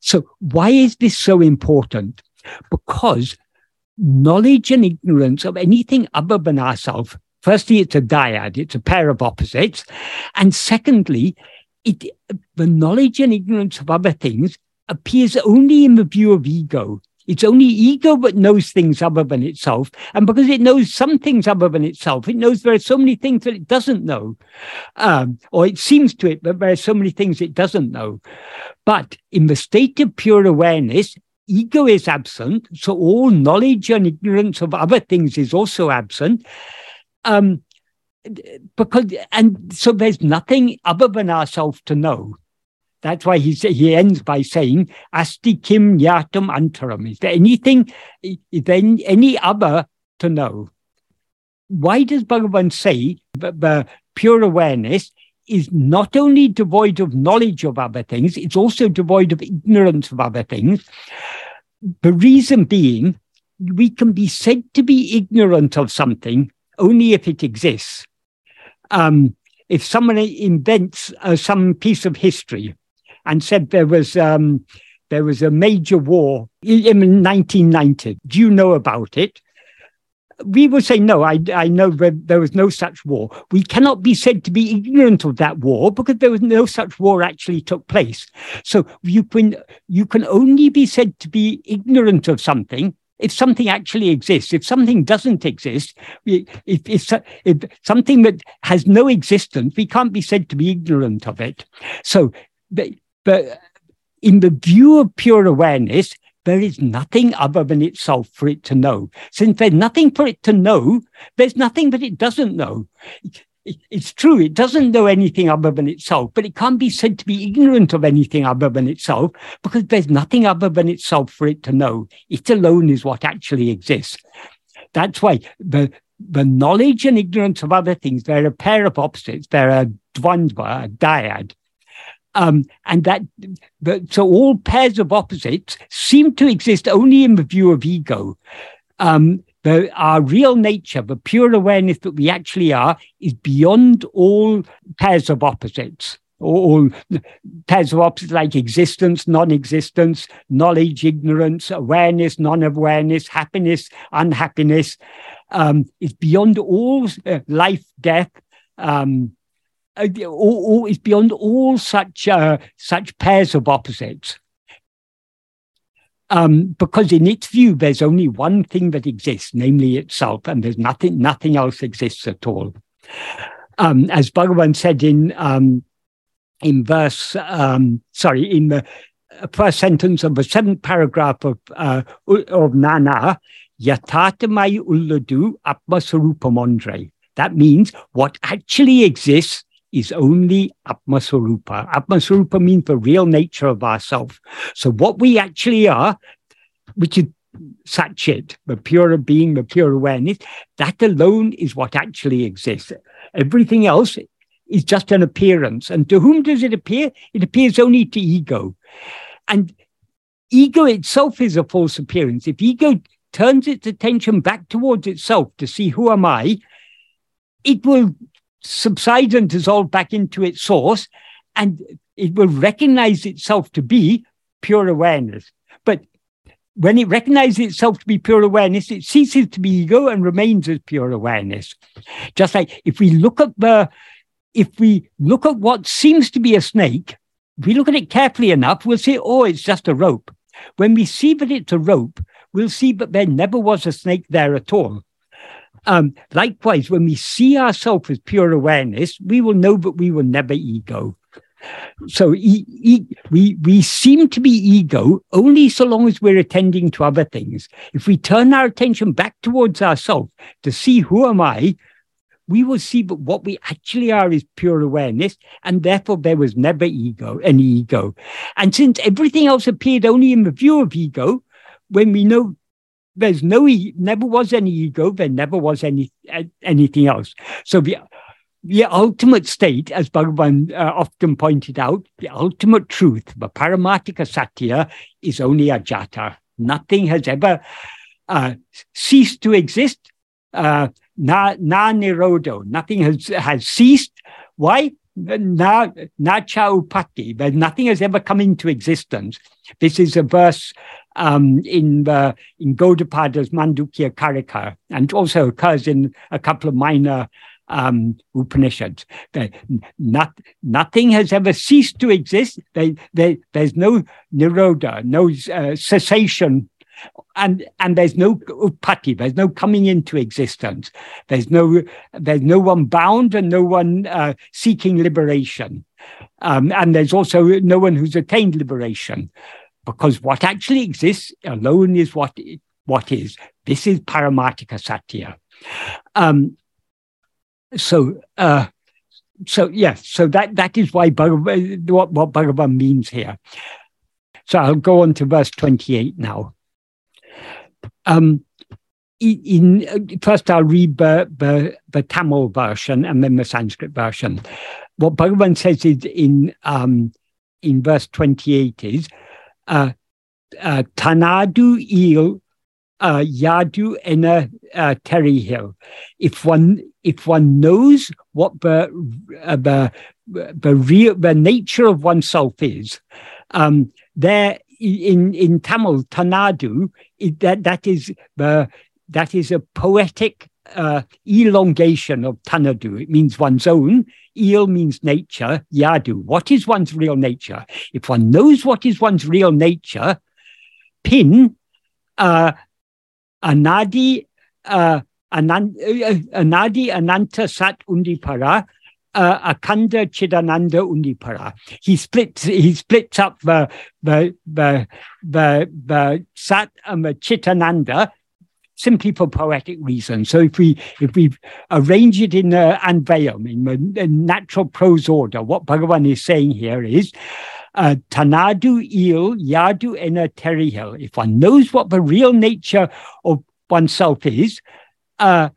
So why is this so important? Because knowledge and ignorance of anything other than ourselves, firstly, it's a dyad, it's a pair of opposites. And secondly, it the knowledge and ignorance of other things appears only in the view of ego. It's only ego that knows things other than itself. And because it knows some things other than itself, it knows there are so many things that it doesn't know. Um, or it seems to it that there are so many things it doesn't know. But in the state of pure awareness, ego is absent. So all knowledge and ignorance of other things is also absent. Um, because and so there's nothing other than ourselves to know. That's why he he ends by saying, "Asti kim jnatum antaram." Is there anything, there any other to know? Why does Bhagavan say that the pure awareness is not only devoid of knowledge of other things, it's also devoid of ignorance of other things? The reason being, we can be said to be ignorant of something only if it exists. Um, if someone invents uh, some piece of history, and said there was um, there was a major war in 1990. Do you know about it? We would say, no, I, I know there was no such war. We cannot be said to be ignorant of that war because there was no such war actually took place. So you can, you can only be said to be ignorant of something if something actually exists. If something doesn't exist, if, if, if something that has no existence, we can't be said to be ignorant of it. So but in the view of pure awareness, there is nothing other than itself for it to know. Since there's nothing for it to know, there's nothing that it doesn't know. It's true, it doesn't know anything other than itself, but it can't be said to be ignorant of anything other than itself because there's nothing other than itself for it to know. It alone is what actually exists. That's why the, the knowledge and ignorance of other things, they're a pair of opposites, they're a dvandva, a dyad. Um, and that, so all pairs of opposites seem to exist only in the view of ego. Um, the, our real nature, the pure awareness that we actually are, is beyond all pairs of opposites. All pairs of opposites like existence, non existence, knowledge, ignorance, awareness, non awareness, happiness, unhappiness, um, is beyond all uh, life, death, um, uh, all, all, is beyond all such uh, such pairs of opposites. Um, because in its view, there's only one thing that exists, namely itself, and there's nothing nothing else exists at all. Um, as Bhagavan said in um, in verse, um, sorry, in the first sentence of the seventh paragraph of uh, of Nana, Yatatamai Ulladu Atmasarupamondre. That means what actually exists is only Atmaswarupa. Atmaswarupa means the real nature of ourself. So what we actually are, which is Satchit, the pure being, the pure awareness, that alone is what actually exists. Everything else is just an appearance. And to whom does it appear? It appears only to ego. And ego itself is a false appearance. If ego turns its attention back towards itself to see who am I, it will subside and dissolve back into its source and it will recognize itself to be pure awareness. But when it recognizes itself to be pure awareness, it ceases to be ego and remains as pure awareness. Just like if we look at the, if we look at what seems to be a snake, if we look at it carefully enough, we'll see, oh, it's just a rope. When we see that it's a rope, we'll see that there never was a snake there at all. Um, likewise, when we see ourselves as pure awareness, we will know that we were never ego. So e- e- we we seem to be ego only so long as we're attending to other things. If we turn our attention back towards ourselves to see who am I, we will see that what we actually are is pure awareness, and therefore there was never ego, any ego. And since everything else appeared only in the view of ego, when we know there's no never was any ego, there never was any anything else. So the the ultimate state, as Bhagavan uh, often pointed out, the ultimate truth, the Paramarthika Satya, is only ajata. Nothing has ever uh, ceased to exist. Uh, na, na nirodo. Nothing has, has ceased. Why? Na, na cha upati. But nothing has ever come into existence. This is a verse um, in the in Gaudapada's Mandukya Karika, and also occurs in a couple of minor um, Upanishads. not, nothing has ever ceased to exist. They, they, there's no nirodha, no uh, cessation, and and there's no upati. There's no coming into existence. There's no there's no one bound and no one uh, seeking liberation, um, and there's also no one who's attained liberation, because what actually exists alone is what what is. This is paramatika satya. Um, so uh, so yes, so that that is why Bhagavan, what, what Bhagavan means here. So I'll go on to verse 28 now. Um, in, first I'll read the, the, the Tamil version and then the Sanskrit version. What Bhagavan says is in um, in verse 28 is Tanadu il Yadu ena uh, Terihil. If one if one knows what the uh, the the real the nature of oneself is, um, there in in Tamil Tanadu it, that that is the that is a poetic uh, elongation of Tanadu. It means one's own. Il means nature. Yadu. What is one's real nature? If one knows what is one's real nature, pin uh, Anadi, uh, Anand, uh, Anadi Ananta Sat Undipara, uh, Akanda Chidananda Undipara. He splits he splits up the the the the, the Sat and the Chitananda simply for poetic reasons. So if we if we arrange it in uh, Anvayam, in the natural prose order, what Bhagavan is saying here is uh, Tanadu il yadu ena terihel. If one knows what the real nature of oneself is, uh,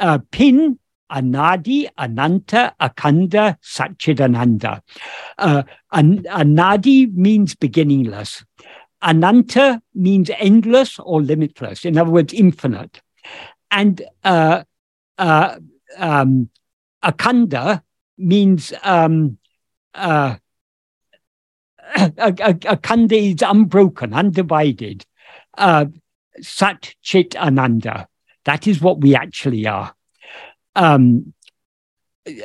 uh, pin Anadi, Ananta, Akanda, Satchidananda. Uh, an- Anadi means beginningless. Ananta means endless or limitless, in other words, infinite. And uh, uh, um, Akanda means um, uh, a, a, a Kanda is unbroken, undivided. Uh, Sat Chit Ananda. That is what we actually are. Um,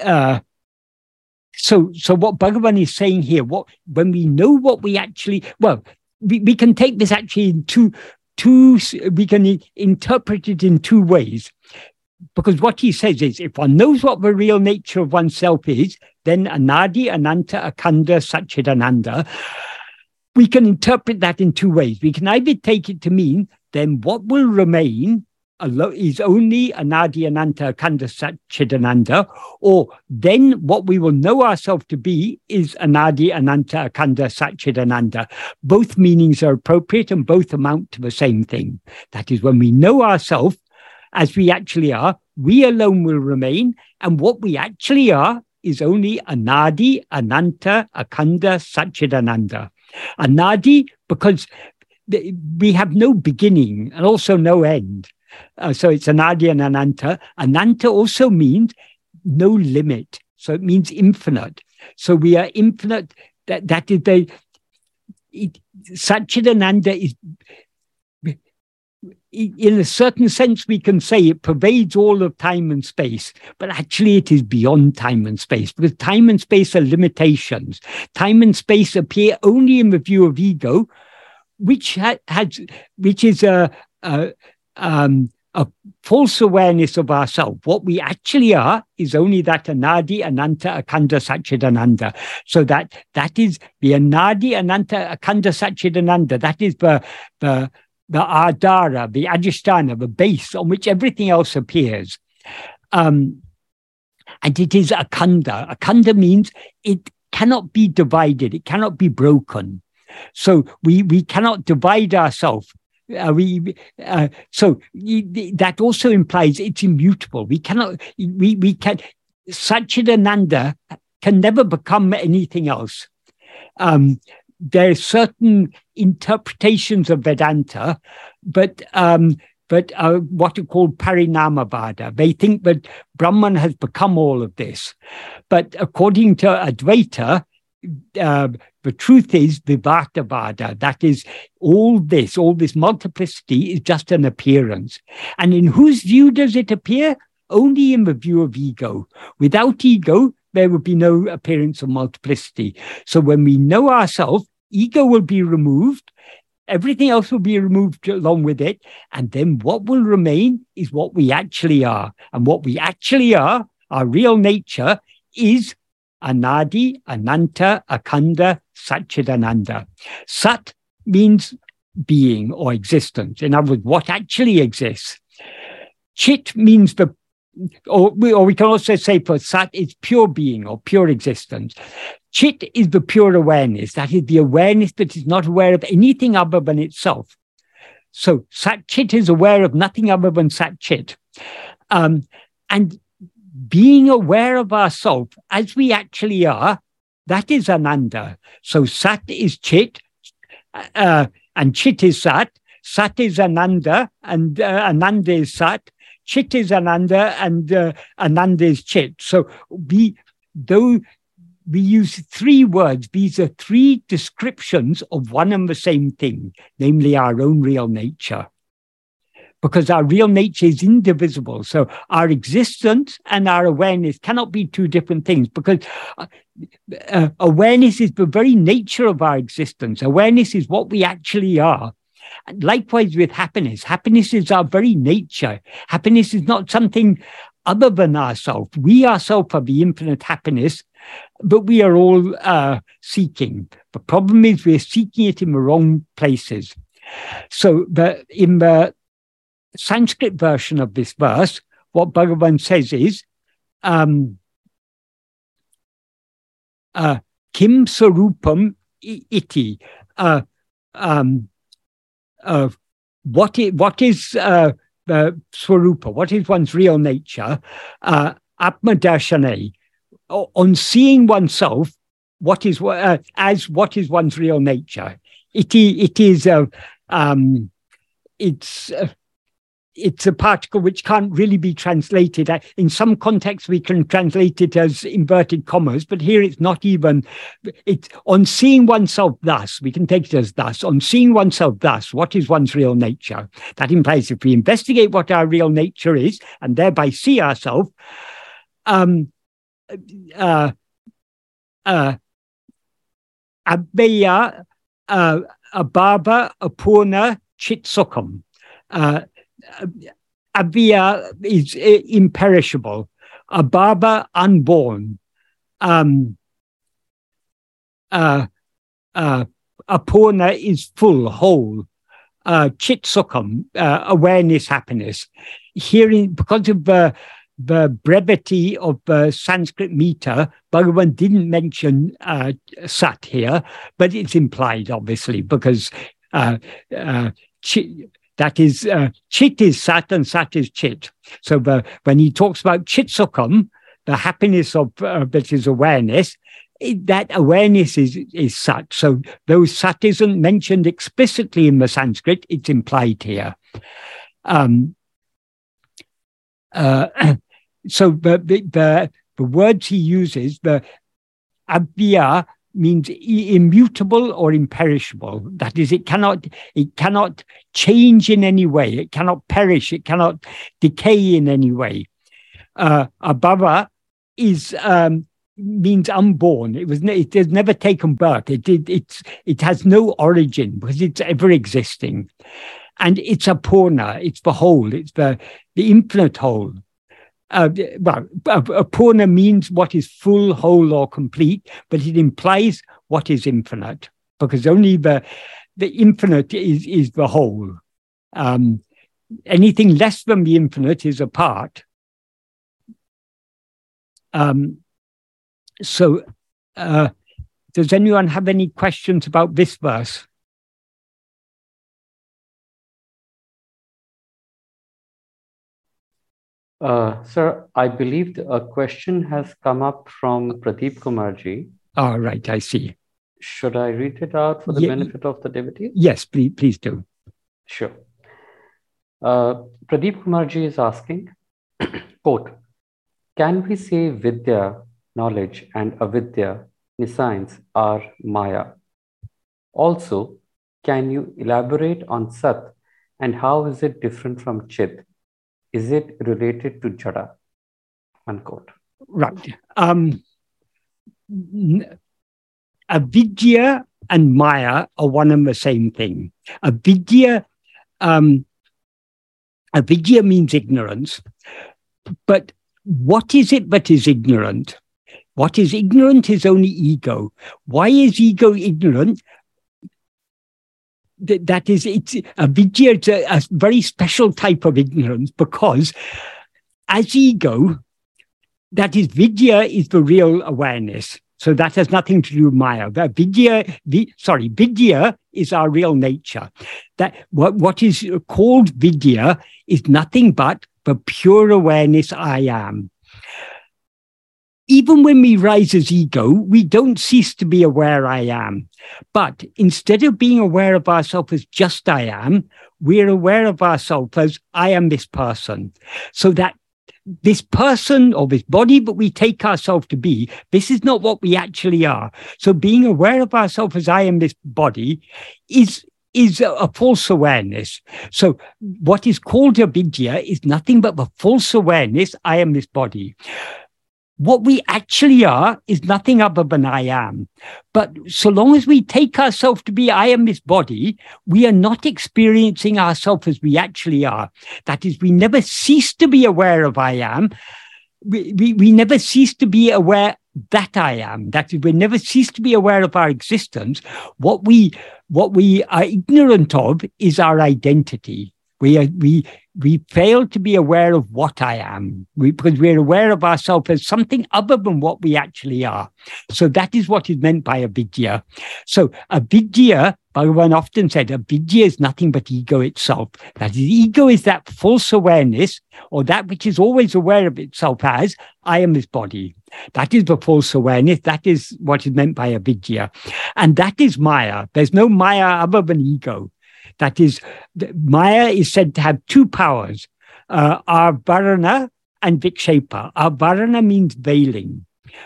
uh, so, so what Bhagavan is saying here, what when we know what we actually, well, we, we can take this actually in two, two, we can interpret it in two ways. Because what he says is, if one knows what the real nature of oneself is, then Anadi, Ananta, Akanda, Satchidananda, we can interpret that in two ways. We can either take it to mean then what will remain is only Anadi Ananta Akanda Satchidananda, or then what we will know ourselves to be is Anadi Ananta Akanda Satchidananda. Both meanings are appropriate and both amount to the same thing. That is, when we know ourselves as we actually are, we alone will remain, and what we actually are is only Anadi, Ananta, Akanda Satchidananda. Anadi, because we have no beginning and also no end. Uh, so it's Anadi and Ananta. Ananta also means no limit. So it means infinite. So we are infinite. That, that is the it, Satchidananda is in a certain sense, we can say it pervades all of time and space, but actually it is beyond time and space because time and space are limitations. Time and space appear only in the view of ego, which ha- has, which is a, a, um, a false awareness of ourselves. What we actually are is only that anadi, ananta, akhanda, satchidananda. So that that is the anadi, ananta, akhanda, satchidananda. That is the the the adhara, the adhisthana, the base on which everything else appears. Um, and it is akhanda. Akhanda means it cannot be divided, it cannot be broken. So we, we cannot divide ourselves. Uh, we uh, so that also implies it's immutable. We cannot we we can Satchidananda can never become anything else. Um, there are certain interpretations of Vedanta, but um, but uh, what are called Parinamavada. They think that Brahman has become all of this. But according to Advaita, uh, the truth is Vivartavada. That is, all this, all this multiplicity is just an appearance. And in whose view does it appear? Only in the view of ego. Without ego, there would be no appearance of multiplicity. So when we know ourselves, ego will be removed, everything else will be removed along with it. And then what will remain is what we actually are. And what we actually are, our real nature, is Anadi, Ananta, Akhanda, Satchidananda. Sat means being or existence. In other words, what actually exists. Chit means the or we, or we can also say for Sat, it's pure being or pure existence. Chit is the pure awareness. That is the awareness that is not aware of anything other than itself. So Sat Chit is aware of nothing other than Sat Chit. Um, and being aware of ourselves as we actually are, that is Ananda. So Sat is Chit, uh, and Chit is Sat. Sat is Ananda, and uh, Ananda is Sat. Chit is Ananda, and uh, Ananda is Chit. So we, though we use three words. These are three descriptions of one and the same thing, namely our own real nature. Because our real nature is indivisible. So our existence and our awareness cannot be two different things because uh, uh, awareness is the very nature of our existence. Awareness is what we actually are. And likewise with happiness. Happiness is our very nature. Happiness is not something other than ourselves. We ourselves are the infinite happiness but we are all uh, seeking. The problem is we're seeking it in the wrong places. So the, in the Sanskrit version of this verse, what Bhagavan says is, um, uh, Kim Sarupam iti. Uh, um, uh, what is, what is uh, uh, Swarupa? What is one's real nature? Uh, on seeing oneself what is uh, as what is one's real nature. It, it is a um, it's uh, it's a particle which can't really be translated. Uh, in some contexts, we can translate it as inverted commas, but here it's not even. It's on seeing oneself thus, we can take it as thus. On seeing oneself thus, what is one's real nature? That implies if we investigate what our real nature is and thereby see ourselves, um, uh, uh, Avyaya, uh, Apurna, Chitsukam. Uh, Avyaya is imperishable. Abhava, unborn. Um, uh, uh, is full, whole. Uh, Chitsukam, uh, awareness, happiness. Hearing, because of uh, the brevity of the Sanskrit meter, Bhagavan didn't mention uh, sat here, but it's implied, obviously, because uh, uh, that is uh, chit is sat and sat is chit. So the, when he talks about chitsukam, the happiness of uh, that is awareness, it, that awareness is is such. So though sat isn't mentioned explicitly in the Sanskrit, it's implied here. Um, uh, so the, the, the the words he uses, the abhya means immutable or imperishable. That is, it cannot it cannot change in any way. It cannot perish. It cannot decay in any way. Uh, abhava is um, means unborn. It was it has never taken birth. It it it's it has no origin because it's ever existing, and it's a purna. It's the whole. It's the the infinite whole. Uh, well, a purna means what is full, whole, or complete, but it implies what is infinite because only the the infinite is is the whole. Um, anything less than the infinite is a part. Um, so, uh, does anyone have any questions about this verse? Uh, sir, I believe a question has come up from Pradeep Kumarji. All right, I see. Should I read it out for the yeah, benefit of the devotee? Yes, please, please do. Sure. Uh, Pradeep Kumarji is asking, quote, can we say Vidya, knowledge, and Avidya, nescience, are Maya? Also, can you elaborate on Sat and how is it different from Chit? Is it related to jada? Unquote. Right. Um, avidya and maya are one and the same thing. Avidya, um, avidya means ignorance, but what is it that is ignorant? What is ignorant is only ego. Why is ego ignorant? That is it's a vidya it's a, a very special type of ignorance because as ego that is vidya is the real awareness. So that has nothing to do with maya. Vidya vi, sorry vidya is our real nature. That what, what is called vidya is nothing but the pure awareness i am even when we rise as ego, we don't cease to be aware I am. But instead of being aware of ourselves as just I am, we're aware of ourselves as I am this person. So that this person or this body that we take ourselves to be, this is not what we actually are. So being aware of ourselves as I am this body is is a, a, false awareness. So what is called avidya is nothing but the false awareness, I am this body what we actually are is nothing other than I am. But so long as we take ourselves to be I am this body, we are not experiencing ourselves as we actually are. That is, we never cease to be aware of I am. We, we, we never cease to be aware that I am. That is, we never cease to be aware of our existence. What we what we are ignorant of is our identity. We are, we we fail to be aware of what I am we, because we're aware of ourselves as something other than what we actually are. So that is what is meant by avidya. So avidya, Bhagavan often said, avidya is nothing but ego itself. That is, ego is that false awareness or that which is always aware of itself as I am this body. That is the false awareness. That is what is meant by avidya. And that is Maya. There's no Maya other than ego. That is, Maya is said to have two powers, uh, Avarana and Vikshepa. Avarana means veiling.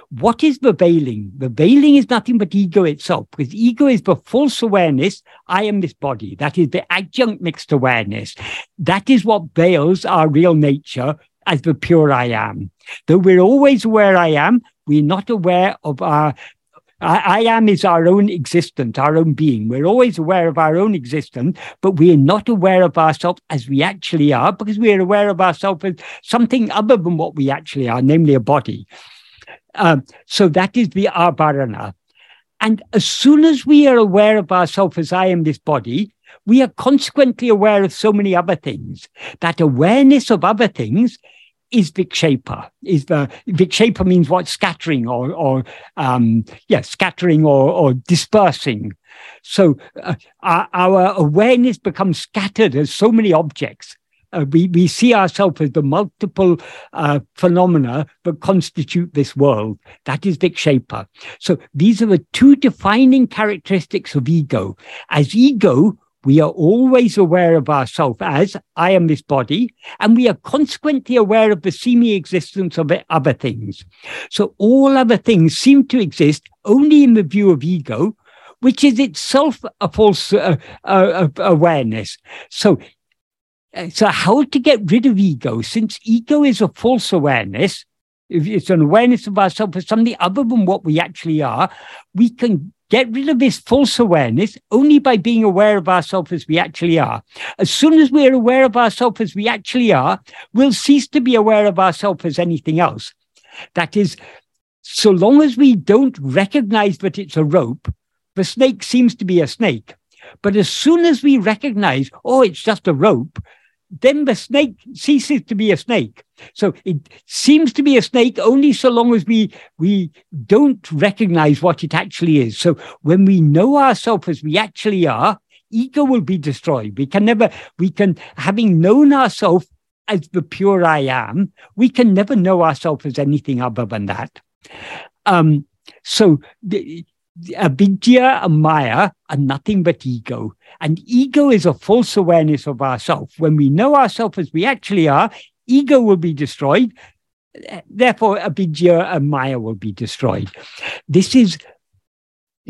What is the veiling? The veiling is nothing but ego itself, because ego is the false awareness. I am this body. That is the adjunct mixed awareness. That is what veils our real nature as the pure I am. Though we're always aware I am, we're not aware of our I, I, am is our own existence, our own being. We're always aware of our own existence, but we are not aware of ourselves as we actually are because we are aware of ourselves as something other than what we actually are, namely a body. Um, so that is the avarana. And as soon as we are aware of ourselves as I am this body, we are consequently aware of so many other things. That awareness of other things is Vikshepa. Is the Vikshepa means what? Scattering or, or um, yeah, scattering or, or dispersing. So uh, our, our, awareness becomes scattered as so many objects. uh, we, we see ourselves as the multiple uh, phenomena that constitute this world. That is Vikshepa. So these are the two defining characteristics of ego. As ego, we are always aware of ourselves as I am this body, and we are consequently aware of the seeming existence of other things. So all other things seem to exist only in the view of ego, which is itself a false uh, uh, awareness. So, uh, so how to get rid of ego? Since ego is a false awareness, if it's an awareness of ourselves as something other than what we actually are, we can get rid of this false awareness only by being aware of ourselves as we actually are. As soon as we're aware of ourselves as we actually are, we'll cease to be aware of ourselves as anything else. That is, so long as we don't recognize that it's a rope, the snake seems to be a snake. But as soon as we recognize, oh, it's just a rope, then the snake ceases to be a snake. So it seems to be a snake only so long as we we don't recognize what it actually is. So when we know ourselves as we actually are, ego will be destroyed. We can never, we can, having known ourselves as the pure I am, we can never know ourselves as anything other than that. Um, so the, avidya and maya are nothing but ego. And ego is a false awareness of ourself. When we know ourselves as we actually are, ego will be destroyed. Therefore, avidya and maya will be destroyed. This is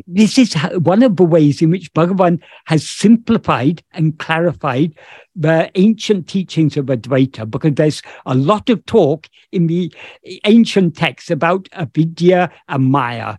this is one of the ways in which Bhagavan has simplified and clarified the ancient teachings of Advaita, because there's a lot of talk in the ancient texts about avidya and maya.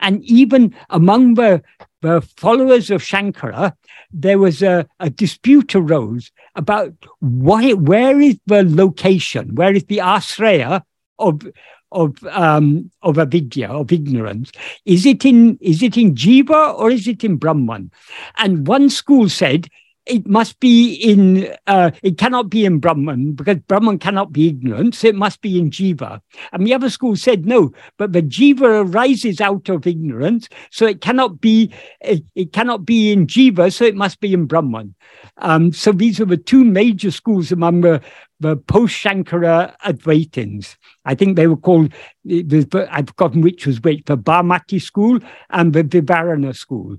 And even among the, the followers of Shankara, there was a, a dispute arose about where is the location, where is the asraya of of um, of avidya, of ignorance. Is it in is it in jiva or is it in Brahman? And one school said it must be in, uh, it cannot be in Brahman because Brahman cannot be ignorance. it must be in Jiva. And the other school said no, but the Jiva arises out of ignorance, so it cannot be, it, cannot be in Jiva, so it must be in Brahman. Um, so these are the two major schools among the, the post-Shankara Advaitins. I think they were called, I've forgotten which was which, the Bhamati school and the Vivarana school.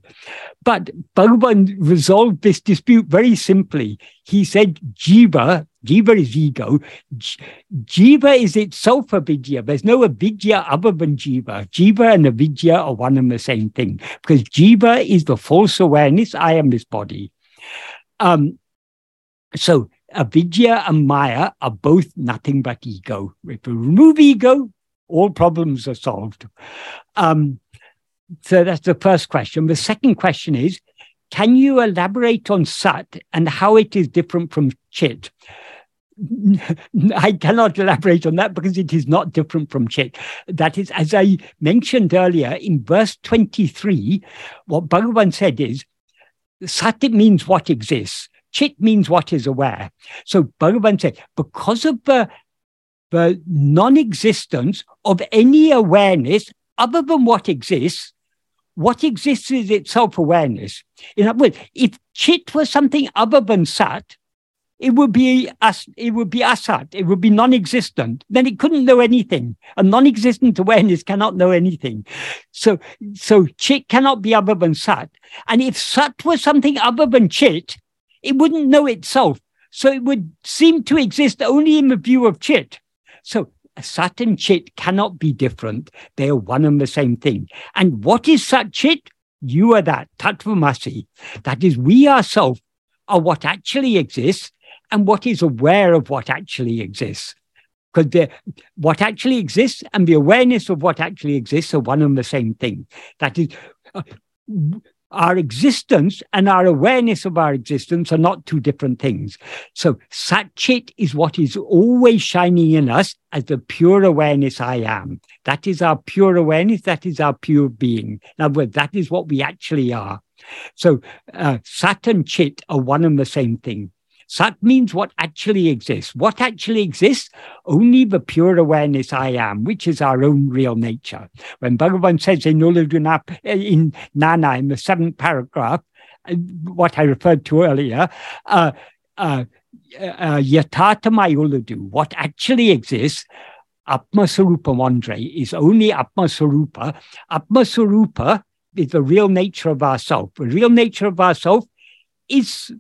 But Bhagavan resolved this dispute very simply. He said, Jiva, Jiva is ego. Jiva is itself avidya. There's no avidya other than Jiva. Jiva and avidya are one and the same thing because Jiva is the false awareness, I am this body. Um, so avidya and maya are both nothing but ego. If we remove ego, all problems are solved. Um, so that's the first question. The second question is, can you elaborate on sat and how it is different from chit? I cannot elaborate on that because it is not different from chit. That is, as I mentioned earlier, in verse 23, what Bhagavan said is, sat means what exists. Chit means what is aware. So Bhagavan said, because of the, the non-existence of any awareness other than what exists, what exists is itself awareness. In other words, if chit was something other than sat, it would be us, it would be asat, it would be non-existent. Then it couldn't know anything. A non-existent awareness cannot know anything. So, so chit cannot be other than sat. And if sat was something other than chit, it wouldn't know itself. So it would seem to exist only in the view of chit. So Sat and Chit cannot be different. They are one and the same thing. And what is Sat Chit? You are that, Tattvamasi. That is, we ourselves are what actually exists and what is aware of what actually exists. Because what actually exists and the awareness of what actually exists are one and the same thing. That is, uh, our existence and our awareness of our existence are not two different things. So Satchit is what is always shining in us as the pure awareness I am. That is our pure awareness. That is our pure being. In other words, that is what we actually are. So uh, Sat and Chit are one and the same thing. Sat means what actually exists. What actually exists? Only the pure awareness I am, which is our own real nature. When Bhagavan says in Uluduna, in Nana, in the seventh paragraph, uh, what I referred to earlier, uh, uh, uh, Ulladu, what actually exists, Atma Sarupam Andre, is only Atma Sarupa. Atma Sarupa is the real nature of ourself. The real nature of ourself is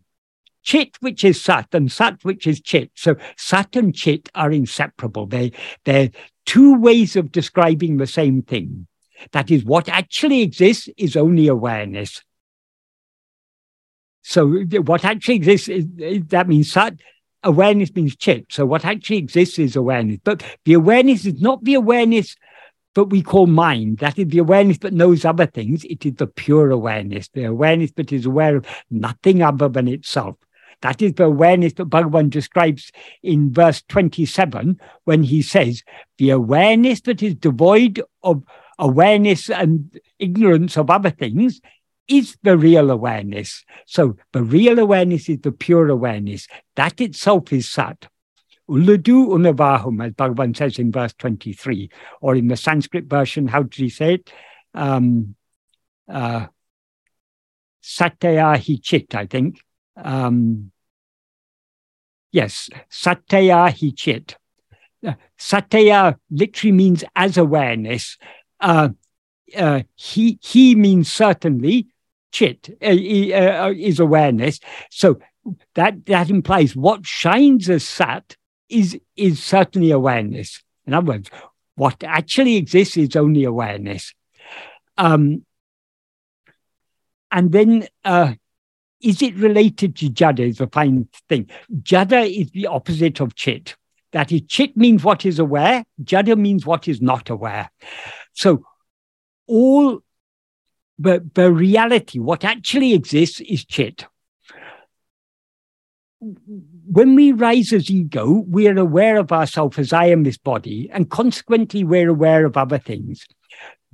Chit, which is Sat, and Sat, which is Chit. So Sat and Chit are inseparable. They, they're two ways of describing the same thing. That is, what actually exists is only awareness. So what actually exists is, that means Sat, awareness means Chit. So what actually exists is awareness. But the awareness is not the awareness that we call mind. That is the awareness that knows other things. It is the pure awareness, the awareness that is aware of nothing other than itself. That is the awareness that Bhagavan describes in verse 27 when he says, the awareness that is devoid of awareness and ignorance of other things is the real awareness. So the real awareness is the pure awareness. That itself is Sat. Ulladu unavahum, as Bhagavan says in verse 23, or in the Sanskrit version, how did he say it? Um, uh, Satya hi chit, I think. Um, yes, Satya hi chit. Uh, satya literally means as awareness. Uh, uh, he he means certainly chit uh, uh, is awareness. So that that implies what shines as sat is is certainly awareness. In other words, what actually exists is only awareness. Um, and then is it related to jada is a fine thing. Jada is the opposite of chit. That is, chit means what is aware, jada means what is not aware. So all but, the reality, what actually exists is chit. When we rise as ego, we are aware of ourselves as I am this body, and consequently, we're aware of other things.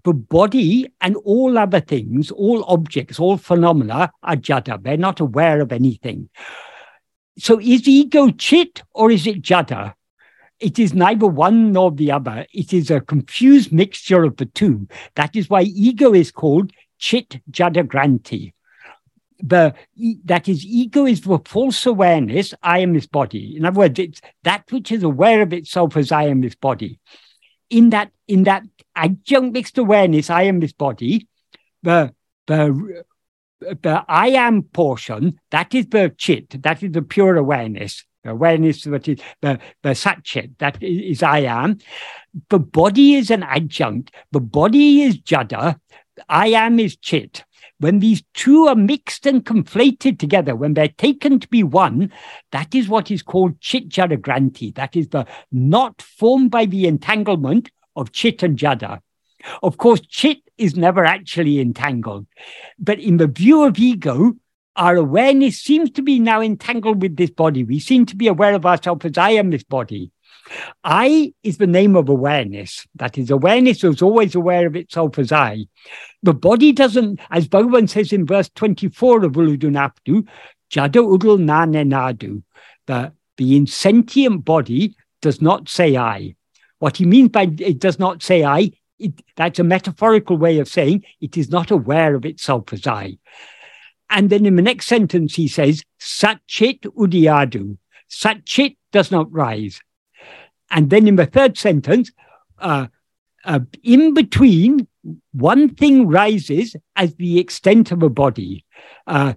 The body and all other things, all objects, all phenomena are jada. They're not aware of anything. So is ego chit or is it jada? It is neither one nor the other. It is a confused mixture of the two. That is why ego is called chit jadagranti. The, that is, ego is the false awareness, I am this body. In other words, it's that which is aware of itself as I am this body. In that, in that adjunct mixed awareness, I am this body, the, the, the I am portion, that is the chit, that is the pure awareness awareness that is the, the satchit, that is I am. The body is an adjunct. The body is jada. I am is chit. When these two are mixed and conflated together, when they're taken to be one, that is what is called chit jada granti. That is the knot formed by the entanglement of chit and jada. Of course, chit is never actually entangled. But in the view of ego, our awareness seems to be now entangled with this body. We seem to be aware of ourselves as I am this body. I is the name of awareness. That is, awareness is always aware of itself as I. The body doesn't, as Bhagavan says in verse 24 of Ulladu Narpadu, Jada Udul Na Nenadu, the, the insentient body does not say I. What he means by it does not say I, it, that's a metaphorical way of saying it is not aware of itself as I. And then in the next sentence, he says, Satchit Udiadu. Satchit does not rise. And then in the third sentence, uh, uh, in between, one thing rises as the extent of a body. Uh,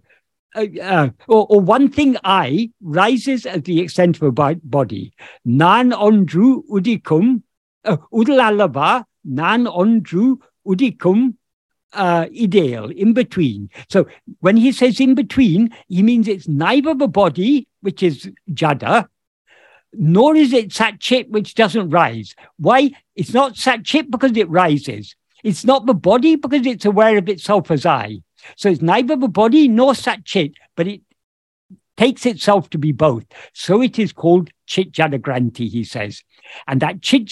uh, uh or, or, one thing I rises as the extent of a body. Nan ondru udikum, uh, udalalava, nan ondru udikum uh, ideal, in between. So when he says in between, he means it's neither the body, which is jada, nor is it satchit, which doesn't rise. Why? It's not satchit because it rises. It's not the body because it's aware of itself as I. So it's neither the body nor satchit, but it takes itself to be both. So it is called chit he says. And that chit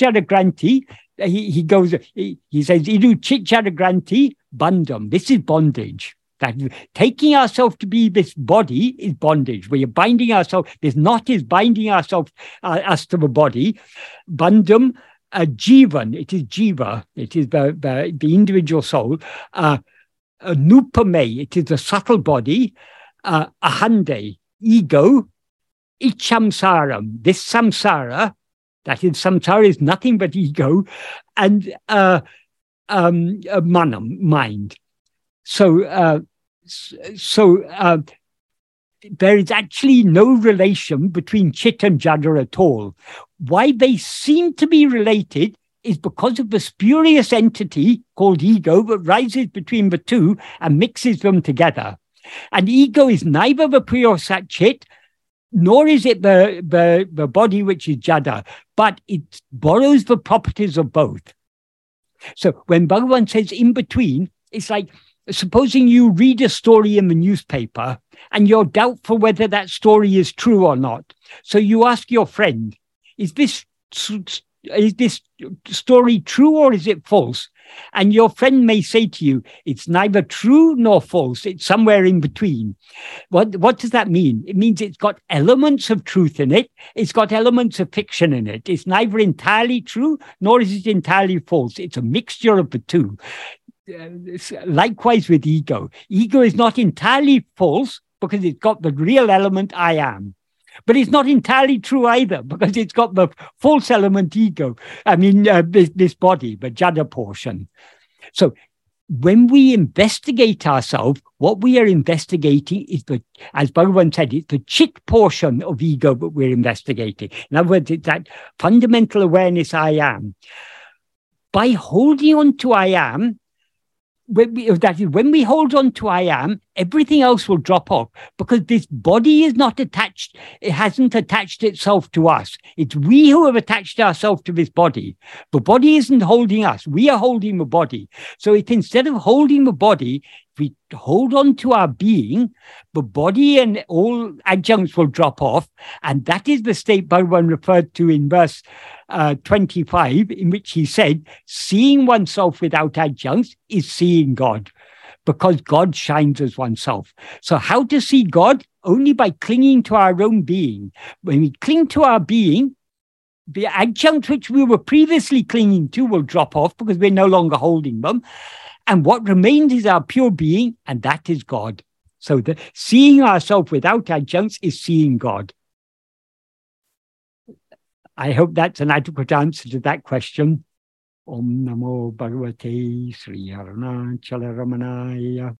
he, he goes, he, he says, idu chit jadagranti bandam. This is bondage. That taking ourselves to be this body is bondage. We are binding ourselves. This knot is binding ourselves uh, us to the body. Bandam, uh, jivan. It is jiva. It is the the, the individual soul. Uh, nupame. It is the subtle body. Uh, ahande, ego. ichamsaram, this samsara, that is, samsara is nothing but ego, and uh, um, manam, mind. So, uh, so uh, there is actually no relation between chit and jada at all. Why they seem to be related is because of the spurious entity called ego that rises between the two and mixes them together. And ego is neither the pure sat chit, nor is it the, the, the body which is jada, but it borrows the properties of both. So when Bhagavan says in between, it's like supposing you read a story in the newspaper and you're doubtful whether that story is true or not. So you ask your friend, is this is this story true or is it false? And your friend may say to you, it's neither true nor false. It's somewhere in between. What, what does that mean? It means it's got elements of truth in it. It's got elements of fiction in it. It's neither entirely true nor is it entirely false. It's a mixture of the two. Uh, likewise with ego. Ego is not entirely false because it's got the real element I am. But it's not entirely true either because it's got the false element ego. I mean, uh, this, this body, the jada portion. So when we investigate ourselves, what we are investigating is the, as Bhagavan said, it's the chit portion of ego that we're investigating. In other words, it's that fundamental awareness I am. By holding on to I am, when we, that is, when we hold on to I am, everything else will drop off because this body is not attached. It hasn't attached itself to us. It's we who have attached ourselves to this body. The body isn't holding us. We are holding the body. So if instead of holding the body, we hold on to our being, the body and all adjuncts will drop off. And that is the state Bhagavan referred to in verse uh, 25, in which he said, seeing oneself without adjuncts is seeing God because God shines as oneself. So, how to see God? Only by clinging to our own being. When we cling to our being, the adjuncts which we were previously clinging to will drop off because we're no longer holding them. And what remains is our pure being, and that is God. So, the seeing ourselves without adjuncts is seeing God. I hope that's an adequate answer to that question. Om Namo Bhagavate Sri Arunachala Ramanaya.